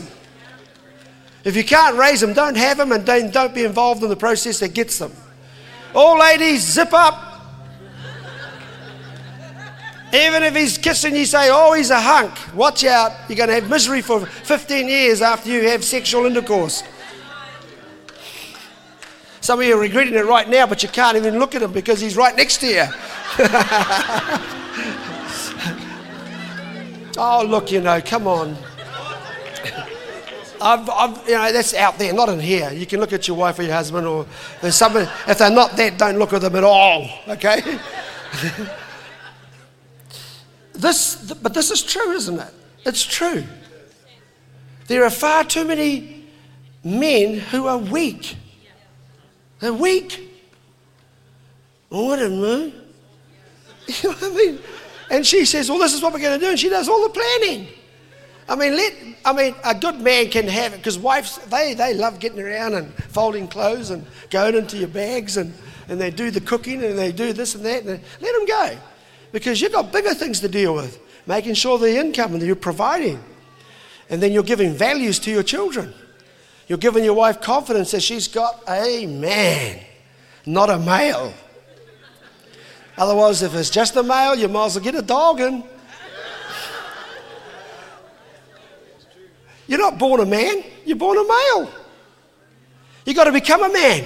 S1: If you can't raise them, don't have them and don't, don't be involved in the process that gets them. All ladies, zip up. Even if he's kissing you, say, oh, he's a hunk. Watch out. You're going to have misery for 15 years after you have sexual intercourse. Some of you are regretting it right now, but you can't even look at him because he's right next to you. oh, look, you know, come on. I've, I've, you know, that's out there, not in here. You can look at your wife or your husband, or there's somebody. If they're not that, don't look at them at all. Okay. this, but this is true, isn't it? It's true. There are far too many men who are weak. They're weak. What a man. You know what I mean? And she says, Well, this is what we're going to do. And she does all the planning. I mean, let, I mean, a good man can have it because wives, they, they love getting around and folding clothes and going into your bags and, and they do the cooking and they do this and that. And they, let them go because you've got bigger things to deal with, making sure the income and you're providing. And then you're giving values to your children. You're giving your wife confidence that she's got a man, not a male. Otherwise, if it's just a male, you might as well get a dog in. You're not born a man, you're born a male. You've got to become a man.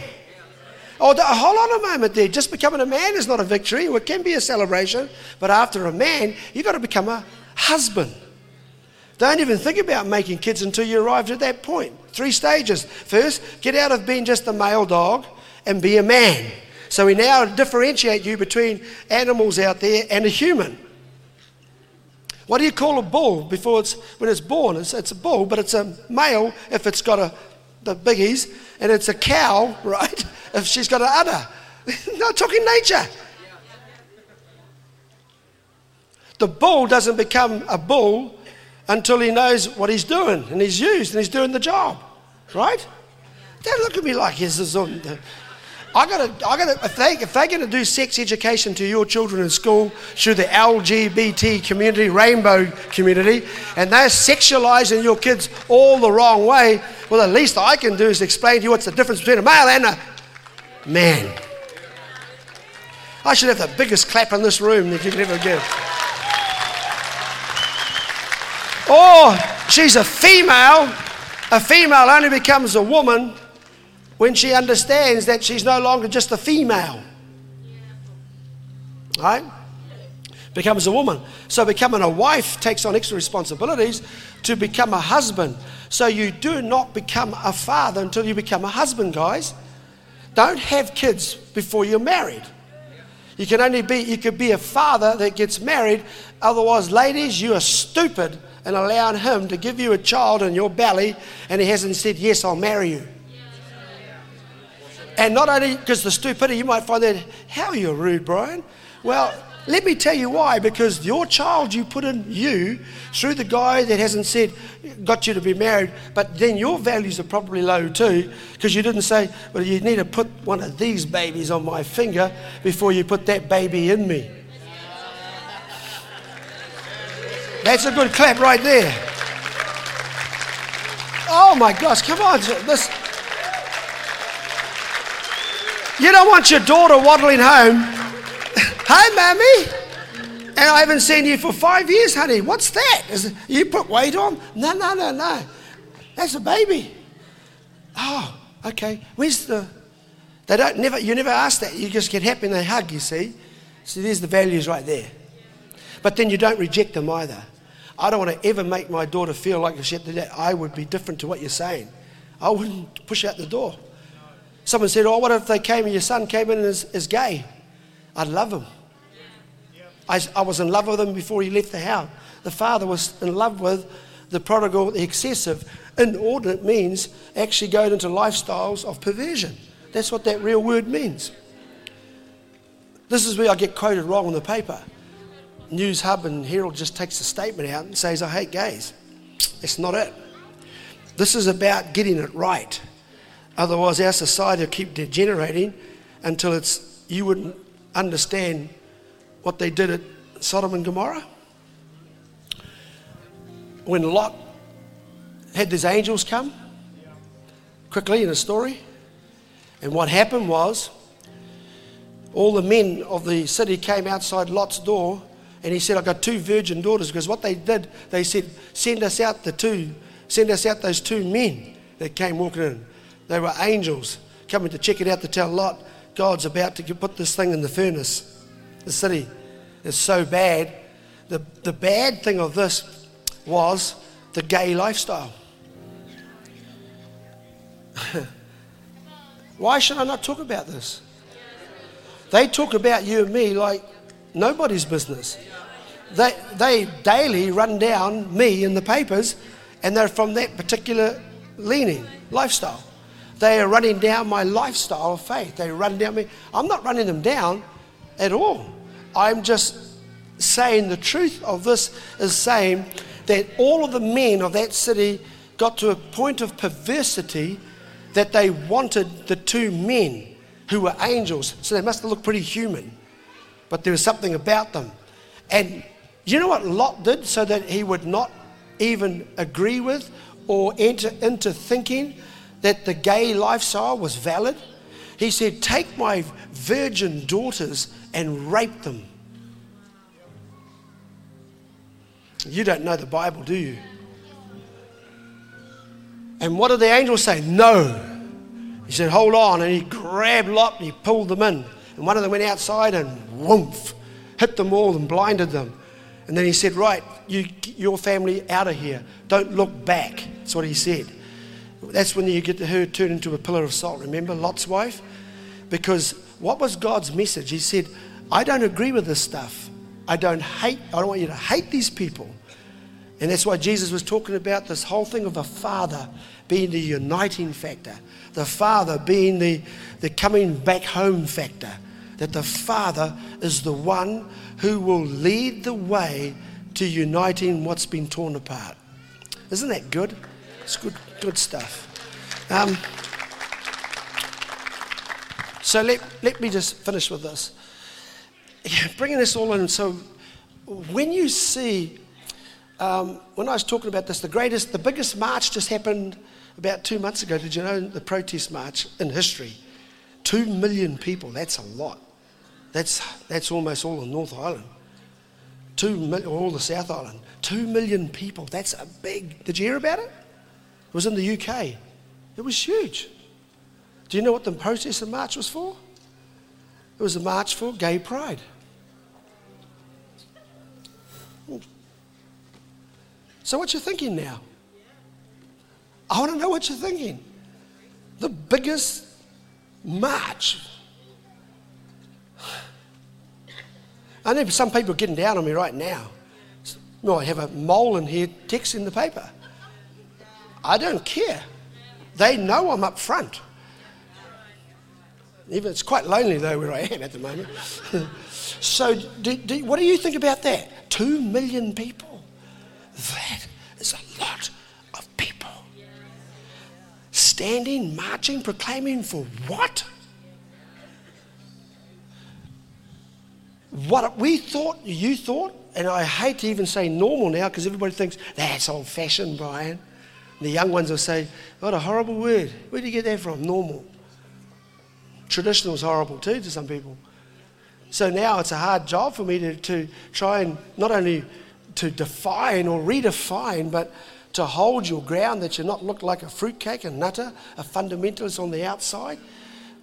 S1: Oh, hold on a moment there. Just becoming a man is not a victory. It can be a celebration. But after a man, you've got to become a husband. Don't even think about making kids until you arrive at that point. Three stages. First, get out of being just a male dog and be a man. So we now differentiate you between animals out there and a human. What do you call a bull before it's when it's born? It's, it's a bull, but it's a male if it's got a the biggies, and it's a cow, right? If she's got an udder. Not talking nature. The bull doesn't become a bull until he knows what he's doing and he's used and he's doing the job, right? Don't look at me like he's I gotta, I gotta, if, they, if they're gonna do sex education to your children in school through the LGBT community, rainbow community, and they're sexualizing your kids all the wrong way, well, the least I can do is explain to you what's the difference between a male and a man. I should have the biggest clap in this room that you could ever give. Or she's a female. A female only becomes a woman when she understands that she's no longer just a female. Right? Becomes a woman. So becoming a wife takes on extra responsibilities to become a husband. So you do not become a father until you become a husband, guys. Don't have kids before you're married. You can only be you could be a father that gets married. Otherwise, ladies, you are stupid and allowing him to give you a child in your belly and he hasn't said, Yes, I'll marry you. And not only because the stupidity, you might find that, how are you rude, Brian? Well, Let me tell you why. Because your child you put in you through the guy that hasn't said, got you to be married, but then your values are probably low too because you didn't say, well, you need to put one of these babies on my finger before you put that baby in me. That's a good clap right there. Oh my gosh, come on. This, you don't want your daughter waddling home Hi, Mammy. And I haven't seen you for five years, honey. What's that? Is you put weight on? No, no, no, no. That's a baby. Oh, okay. Where's the. They don't never. You never ask that. You just get happy and they hug. You see. So there's the values right there. But then you don't reject them either. I don't want to ever make my daughter feel like she that I would be different to what you're saying. I wouldn't push out the door. Someone said, "Oh, what if they came and your son came in as, as gay?" I'd love him. I, I was in love with him before he left the house. The father was in love with the prodigal, the excessive. Inordinate means actually going into lifestyles of perversion. That's what that real word means. This is where I get quoted wrong in the paper. Newshub and Herald just takes a statement out and says, I hate gays. It's not it. This is about getting it right. Otherwise, our society will keep degenerating until it's you wouldn't understand what they did at Sodom and Gomorrah? When Lot had these angels come, quickly in the story, and what happened was all the men of the city came outside Lot's door and he said, I've got two virgin daughters. Because what they did, they said, send us out the two, send us out those two men that came walking in. They were angels coming to check it out to tell Lot, God's about to put this thing in the furnace. The city is so bad. The, the bad thing of this was the gay lifestyle. Why should I not talk about this? They talk about you and me like nobody's business. They, they daily run down me in the papers, and they're from that particular leaning, lifestyle. They are running down my lifestyle of faith. They run down me. I'm not running them down at all. I'm just saying the truth of this is saying that all of the men of that city got to a point of perversity that they wanted the two men who were angels. So they must have looked pretty human. But there was something about them. And you know what Lot did so that he would not even agree with or enter into thinking that the gay lifestyle was valid? He said, Take my virgin daughters and rape them. You don't know the Bible, do you? And what did the angel say? No. He said, Hold on. And he grabbed Lot and he pulled them in. And one of them went outside and whoomph, hit them all and blinded them. And then he said, Right, you, your family out of here. Don't look back. That's what he said. That's when you get her turned into a pillar of salt. Remember Lot's wife? Because what was God's message? He said, I don't agree with this stuff. I don't hate, I don't want you to hate these people. And that's why Jesus was talking about this whole thing of a father being the uniting factor, the father being the, the coming back home factor. That the father is the one who will lead the way to uniting what's been torn apart. Isn't that good? It's good, good stuff. Um, so let, let me just finish with this. Bringing this all in, so when you see, um, when I was talking about this, the greatest, the biggest march just happened about two months ago. Did you know the protest march in history? Two million people, that's a lot. That's, that's almost all of North Island. Two million, all the South Island. Two million people, that's a big, did you hear about it? It was in the UK. It was huge. Do you know what the protest and march was for? It was a march for gay pride. So, what you're thinking now? I want to know what you're thinking. The biggest march. I know some people are getting down on me right now. Well, I have a mole in here texting the paper. I don't care. They know I'm up front. Even it's quite lonely though where I am at the moment. so, do, do, what do you think about that? Two million people. That is a lot of people. Standing, marching, proclaiming for what? What we thought, you thought, and I hate to even say normal now because everybody thinks that's old fashioned, Brian. The young ones will say, What a horrible word. Where do you get that from? Normal. Traditional is horrible too to some people. So now it's a hard job for me to, to try and not only to define or redefine, but to hold your ground that you're not look like a fruitcake, a nutter, a fundamentalist on the outside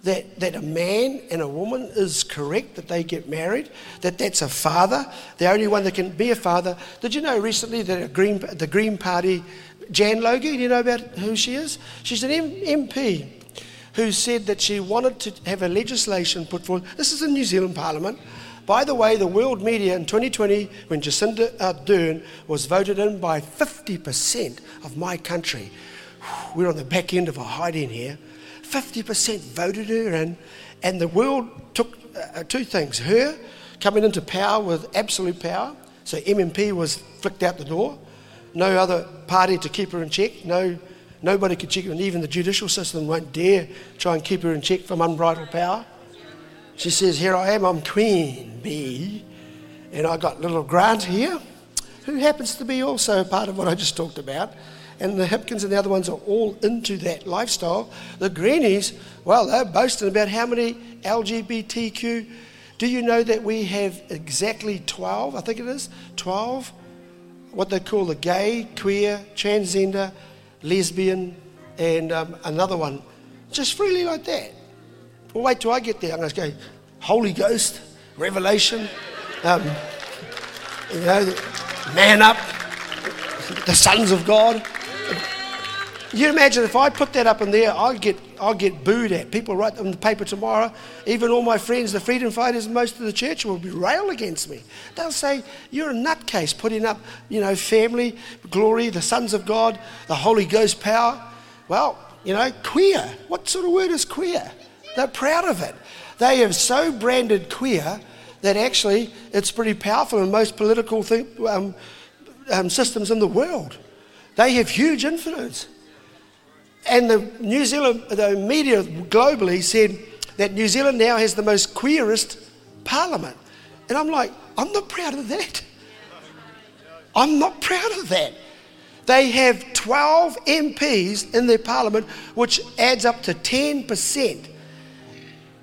S1: that, that a man and a woman is correct, that they get married, that that's a father, the only one that can be a father. Did you know recently that Green, the Green Party, Jan Logie, do you know about who she is? She's an M- MP who said that she wanted to have a legislation put forward. This is in New Zealand Parliament. By the way, the world media in 2020, when Jacinda Ardern was voted in by 50% of my country, we're on the back end of a hiding here. 50% voted her in, and the world took uh, two things her coming into power with absolute power, so MMP was flicked out the door, no other party to keep her in check, no, nobody could check her, and even the judicial system won't dare try and keep her in check from unbridled power. She says, Here I am, I'm Queen Bee, and I got little Grant here, who happens to be also part of what I just talked about and the Hipkins and the other ones are all into that lifestyle. The Greenies, well, they're boasting about how many LGBTQ. Do you know that we have exactly 12, I think it is, 12, what they call the gay, queer, transgender, lesbian, and um, another one, just freely like that. Well, wait till I get there. I'm going to go Holy Ghost, Revelation, um, you know, man up, the sons of God. You imagine if I put that up in there, I'll get, I'll get booed at. People write in the paper tomorrow, even all my friends, the freedom fighters, most of the church will be rail against me. They'll say, You're a nutcase putting up, you know, family, glory, the sons of God, the Holy Ghost power. Well, you know, queer. What sort of word is queer? They're proud of it. They have so branded queer that actually it's pretty powerful in most political um, um, systems in the world. They have huge influence. And the New Zealand, the media globally said that New Zealand now has the most queerest parliament. And I'm like, I'm not proud of that. I'm not proud of that. They have 12 MPs in their parliament, which adds up to 10%.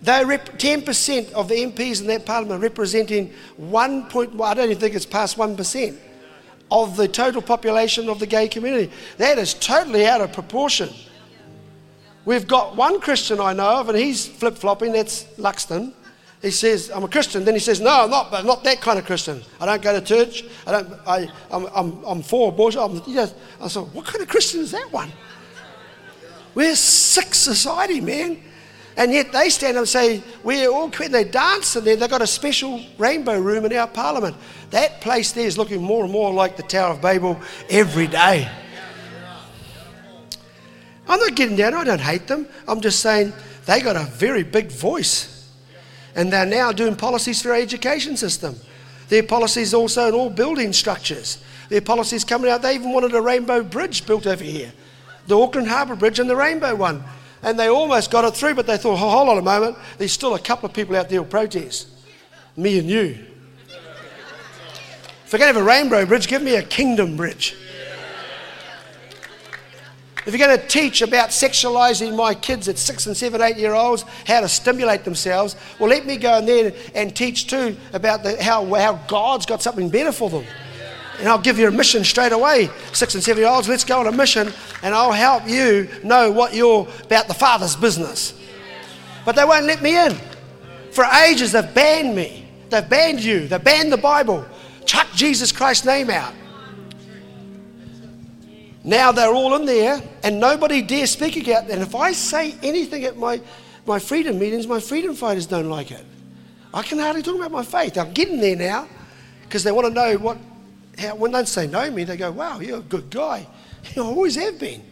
S1: They rep- 10% of the MPs in that parliament representing 1.1, I don't even think it's past 1% of the total population of the gay community. That is totally out of proportion. We've got one Christian I know of, and he's flip flopping, that's Luxon. He says, I'm a Christian. Then he says, No, I'm not, but not that kind of Christian. I don't go to church. I don't, I, I'm, I'm, I'm for abortion. I'm, goes, I said, What kind of Christian is that one? We're sick society, man. And yet they stand up and say, We're all quit. They dance, and they've got a special rainbow room in our parliament. That place there is looking more and more like the Tower of Babel every day. I'm not getting down, I don't hate them. I'm just saying they got a very big voice. And they're now doing policies for our education system. Their policies also in all building structures. Their policies coming out, they even wanted a rainbow bridge built over here. The Auckland Harbour Bridge and the rainbow one. And they almost got it through, but they thought, oh, hold on a moment, there's still a couple of people out there who protest. Me and you. We're have a rainbow bridge, give me a kingdom bridge. If you're going to teach about sexualizing my kids at six and seven, eight year olds, how to stimulate themselves, well, let me go in there and teach too about the, how, how God's got something better for them. And I'll give you a mission straight away, six and seven year olds. Let's go on a mission, and I'll help you know what you're about the Father's business. But they won't let me in. For ages, they've banned me. They've banned you. They've banned the Bible. Chuck Jesus Christ's name out. Now they're all in there and nobody dares speak again. And if I say anything at my, my freedom meetings, my freedom fighters don't like it. I can hardly talk about my faith. I'm getting there now because they want to know what, how, when they say know me, they go, wow, you're a good guy. You always have been.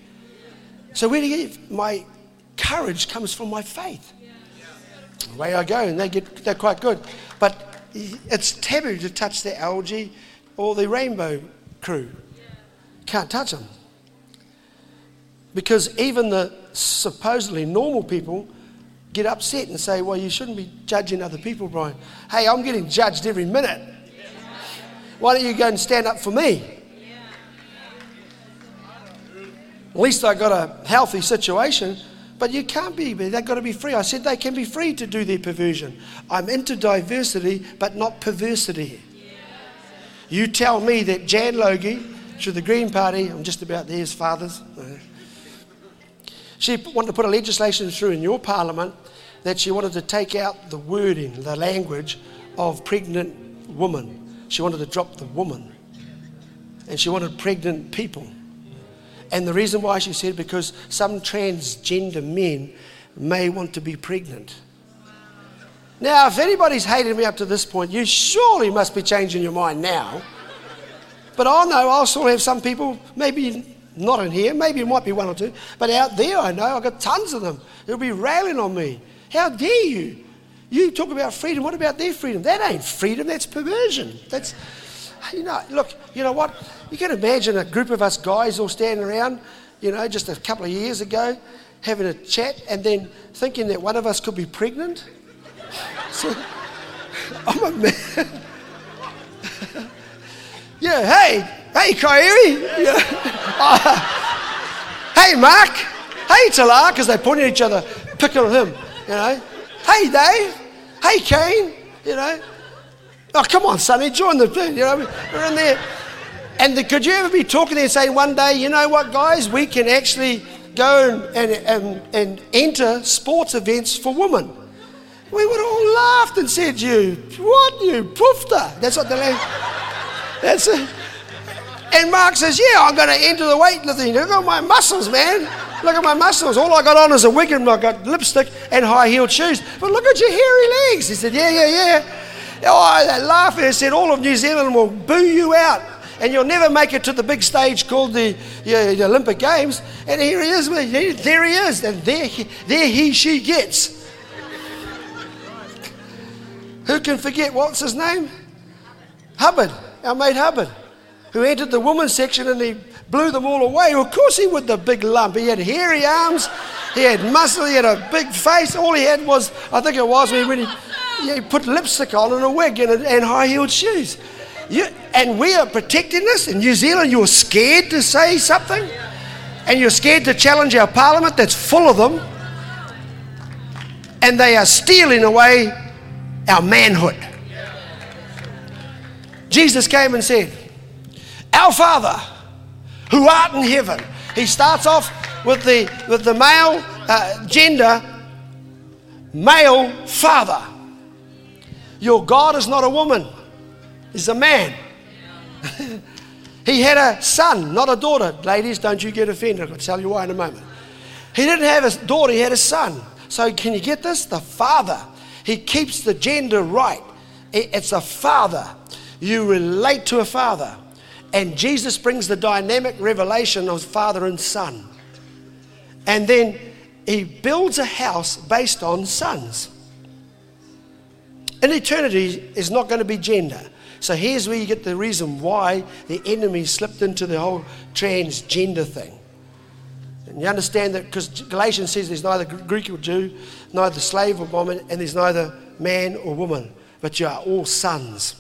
S1: So where do you get my courage comes from my faith. away I go, and they get, they're quite good. But it's taboo to touch the algae or the rainbow crew. Can't touch them. Because even the supposedly normal people get upset and say, Well, you shouldn't be judging other people, Brian. Hey, I'm getting judged every minute. Why don't you go and stand up for me? At least I got a healthy situation. But you can't be, they've got to be free. I said they can be free to do their perversion. I'm into diversity, but not perversity. You tell me that Jan Logie, through the Green Party, I'm just about there as fathers. She wanted to put a legislation through in your parliament that she wanted to take out the wording, the language of pregnant woman. She wanted to drop the woman. And she wanted pregnant people. And the reason why she said because some transgender men may want to be pregnant. Now, if anybody's hated me up to this point, you surely must be changing your mind now. But I know I'll still have some people, maybe not in here, maybe it might be one or two, but out there I know I've got tons of them. They'll be railing on me. How dare you? You talk about freedom. What about their freedom? That ain't freedom, that's perversion. That's, you know, look, you know what? You can imagine a group of us guys all standing around, you know, just a couple of years ago, having a chat and then thinking that one of us could be pregnant. So, I'm a man. yeah, hey, hey, Kyrie. Yeah. Hey, Mark. Hey, Talar, because they point at each other, picking on him, you know. Hey, Dave. Hey, Kane, you know. Oh, come on, Sonny, join the thing. You know, we're in there. And the, could you ever be talking there and saying one day, you know what, guys, we can actually go and, and, and enter sports events for women? We would have all laughed and said, you, what, you poofter. That's what the language, that's it. And Mark says, yeah, I'm going to enter the weightlifting. Look at my muscles, man. Look at my muscles. All I got on is a wig and I got lipstick and high heeled shoes. But look at your hairy legs. He said, yeah, yeah, yeah. Oh, they laughed and said, all of New Zealand will boo you out and you'll never make it to the big stage called the, the Olympic Games. And here he is, there he is, and there he, there he, she gets. Who can forget what's his name? Hubbard, our mate Hubbard, who entered the women's section and he blew them all away. Of course, he would, the big lump. He had hairy arms, he had muscle, he had a big face. All he had was, I think it was when he, he put lipstick on and a wig and, and high heeled shoes. You, and we are protecting this. In New Zealand, you're scared to say something, and you're scared to challenge our parliament that's full of them, and they are stealing away our manhood. Jesus came and said, Our Father, who art in heaven. He starts off with the, with the male uh, gender, male father. Your God is not a woman He's a man. he had a son, not a daughter. Ladies, don't you get offended. I'll tell you why in a moment. He didn't have a daughter, he had a son. So, can you get this? The father. He keeps the gender right. It's a father. You relate to a father. And Jesus brings the dynamic revelation of father and son. And then he builds a house based on sons. In eternity is not going to be gender. So here's where you get the reason why the enemy slipped into the whole transgender thing. And you understand that because Galatians says there's neither Greek or Jew, neither slave or woman, and there's neither man or woman, but you are all sons.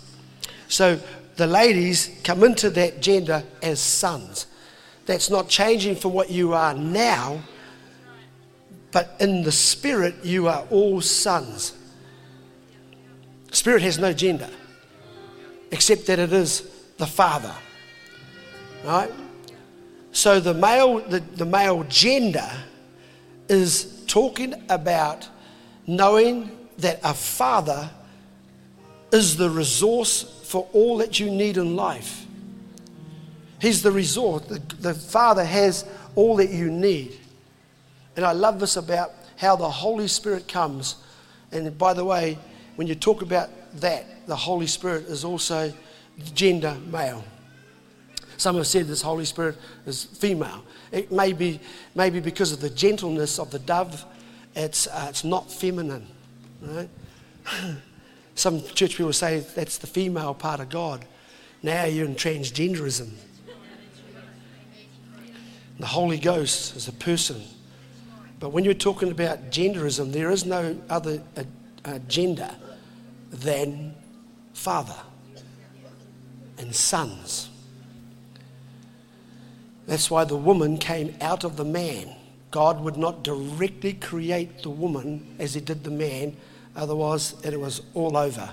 S1: So the ladies come into that gender as sons. That's not changing from what you are now, but in the spirit, you are all sons. Spirit has no gender except that it is the Father. Right? So the male, the, the male gender is talking about knowing that a father is the resource for all that you need in life. He's the resource. The, the Father has all that you need. And I love this about how the Holy Spirit comes. And by the way, when you talk about that, the Holy Spirit is also gender male. Some have said this Holy Spirit is female. It may be maybe because of the gentleness of the dove, it's, uh, it's not feminine. Right? Some church people say that's the female part of God. Now you're in transgenderism. The Holy Ghost is a person. But when you're talking about genderism, there is no other uh, uh, gender than father and sons. That's why the woman came out of the man. God would not directly create the woman as he did the man, otherwise, it was all over.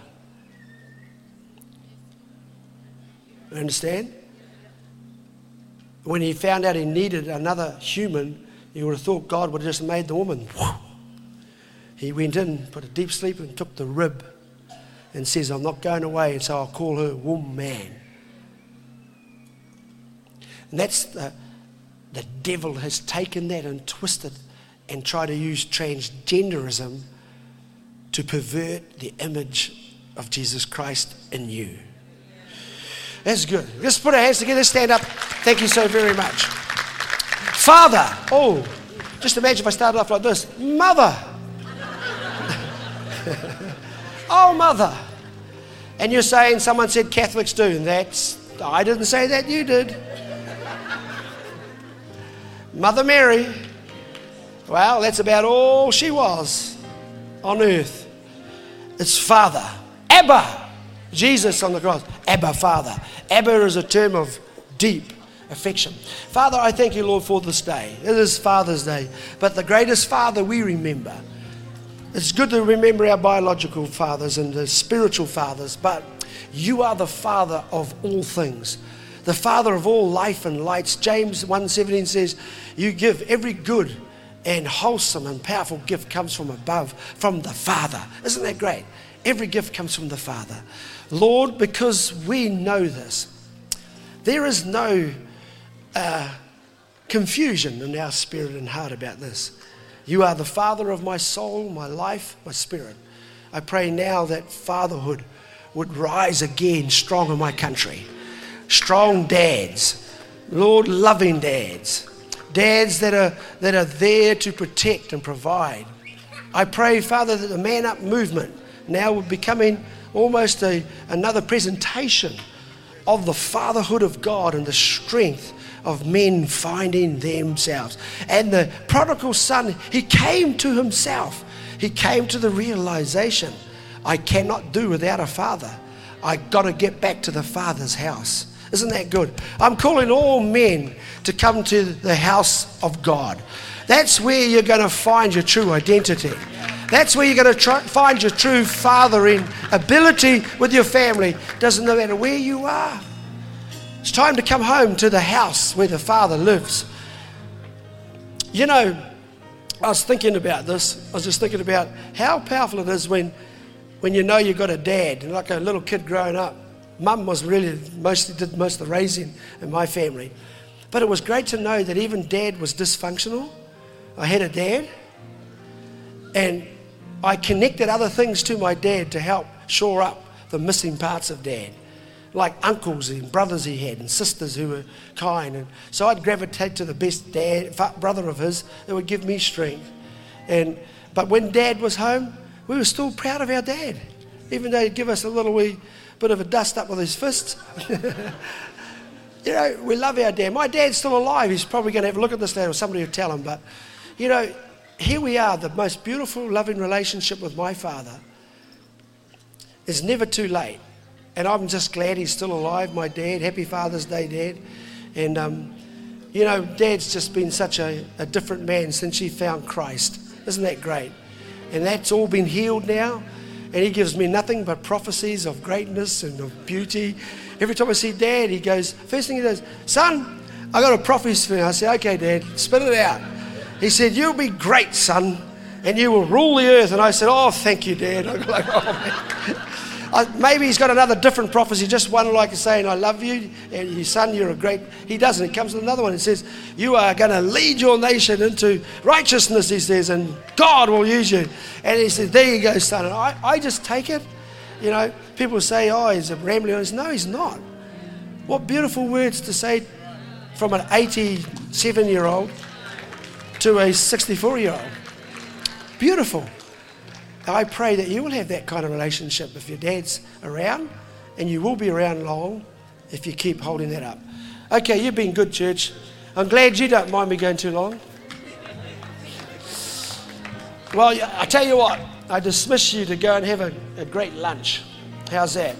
S1: You understand? When he found out he needed another human, he would have thought God would have just made the woman. He went in, put a deep sleep, and took the rib and says, I'm not going away, and so I'll call her woman. And that's the, the devil has taken that and twisted and tried to use transgenderism to pervert the image of Jesus Christ in you. That's good. Let's put our hands together, stand up. Thank you so very much. Father, oh, just imagine if I started off like this Mother. oh, Mother. And you're saying someone said Catholics do, and that's, I didn't say that, you did. Mother Mary, well, that's about all she was on earth. It's Father. Abba, Jesus on the cross. Abba, Father. Abba is a term of deep affection. Father, I thank you, Lord, for this day. It is Father's Day. But the greatest Father we remember. It's good to remember our biological fathers and the spiritual fathers, but you are the Father of all things the father of all life and lights. James 1:17 says, "You give every good and wholesome and powerful gift comes from above, from the Father." Isn't that great? Every gift comes from the Father. Lord, because we know this, there is no uh, confusion in our spirit and heart about this. You are the Father of my soul, my life, my spirit. I pray now that fatherhood would rise again strong in my country strong dads, Lord, loving dads, dads that are, that are there to protect and provide. I pray, Father, that the Man Up movement now be becoming almost a, another presentation of the fatherhood of God and the strength of men finding themselves. And the prodigal son, he came to himself. He came to the realization I cannot do without a father. I got to get back to the father's house. Isn't that good? I'm calling all men to come to the house of God. That's where you're going to find your true identity. That's where you're going to try, find your true fathering ability with your family. Doesn't matter where you are. It's time to come home to the house where the Father lives. You know, I was thinking about this. I was just thinking about how powerful it is when, when you know you've got a dad, and like a little kid growing up mum was really mostly did most of the raising in my family. But it was great to know that even dad was dysfunctional. I had a dad, and I connected other things to my dad to help shore up the missing parts of dad, like uncles and brothers he had, and sisters who were kind. And so I'd gravitate to the best dad, brother of his that would give me strength. And but when dad was home, we were still proud of our dad, even though he'd give us a little wee bit of a dust up with his fists. you know, we love our dad. My dad's still alive. He's probably going to have a look at this later, or somebody will tell him. But, you know, here we are, the most beautiful, loving relationship with my father. It's never too late. And I'm just glad he's still alive, my dad. Happy Father's Day, Dad. And, um, you know, Dad's just been such a, a different man since he found Christ. Isn't that great? And that's all been healed now. And he gives me nothing but prophecies of greatness and of beauty. Every time I see dad, he goes, first thing he does, son, I got a prophecy for you. I say, okay, dad, spit it out. He said, you'll be great, son, and you will rule the earth. And I said, oh, thank you, dad. I'm like, oh, uh, maybe he's got another different prophecy, just one like saying, I love you, and your son, you're a great. He doesn't. It comes with another one. It says, You are going to lead your nation into righteousness, he says, and God will use you. And he says, There you go, son. And I, I just take it. You know, people say, Oh, he's a rambling. I say, no, he's not. What beautiful words to say from an 87 year old to a 64 year old. Beautiful. I pray that you will have that kind of relationship if your dad's around, and you will be around long if you keep holding that up. Okay, you've been good, church. I'm glad you don't mind me going too long. Well, I tell you what, I dismiss you to go and have a, a great lunch. How's that?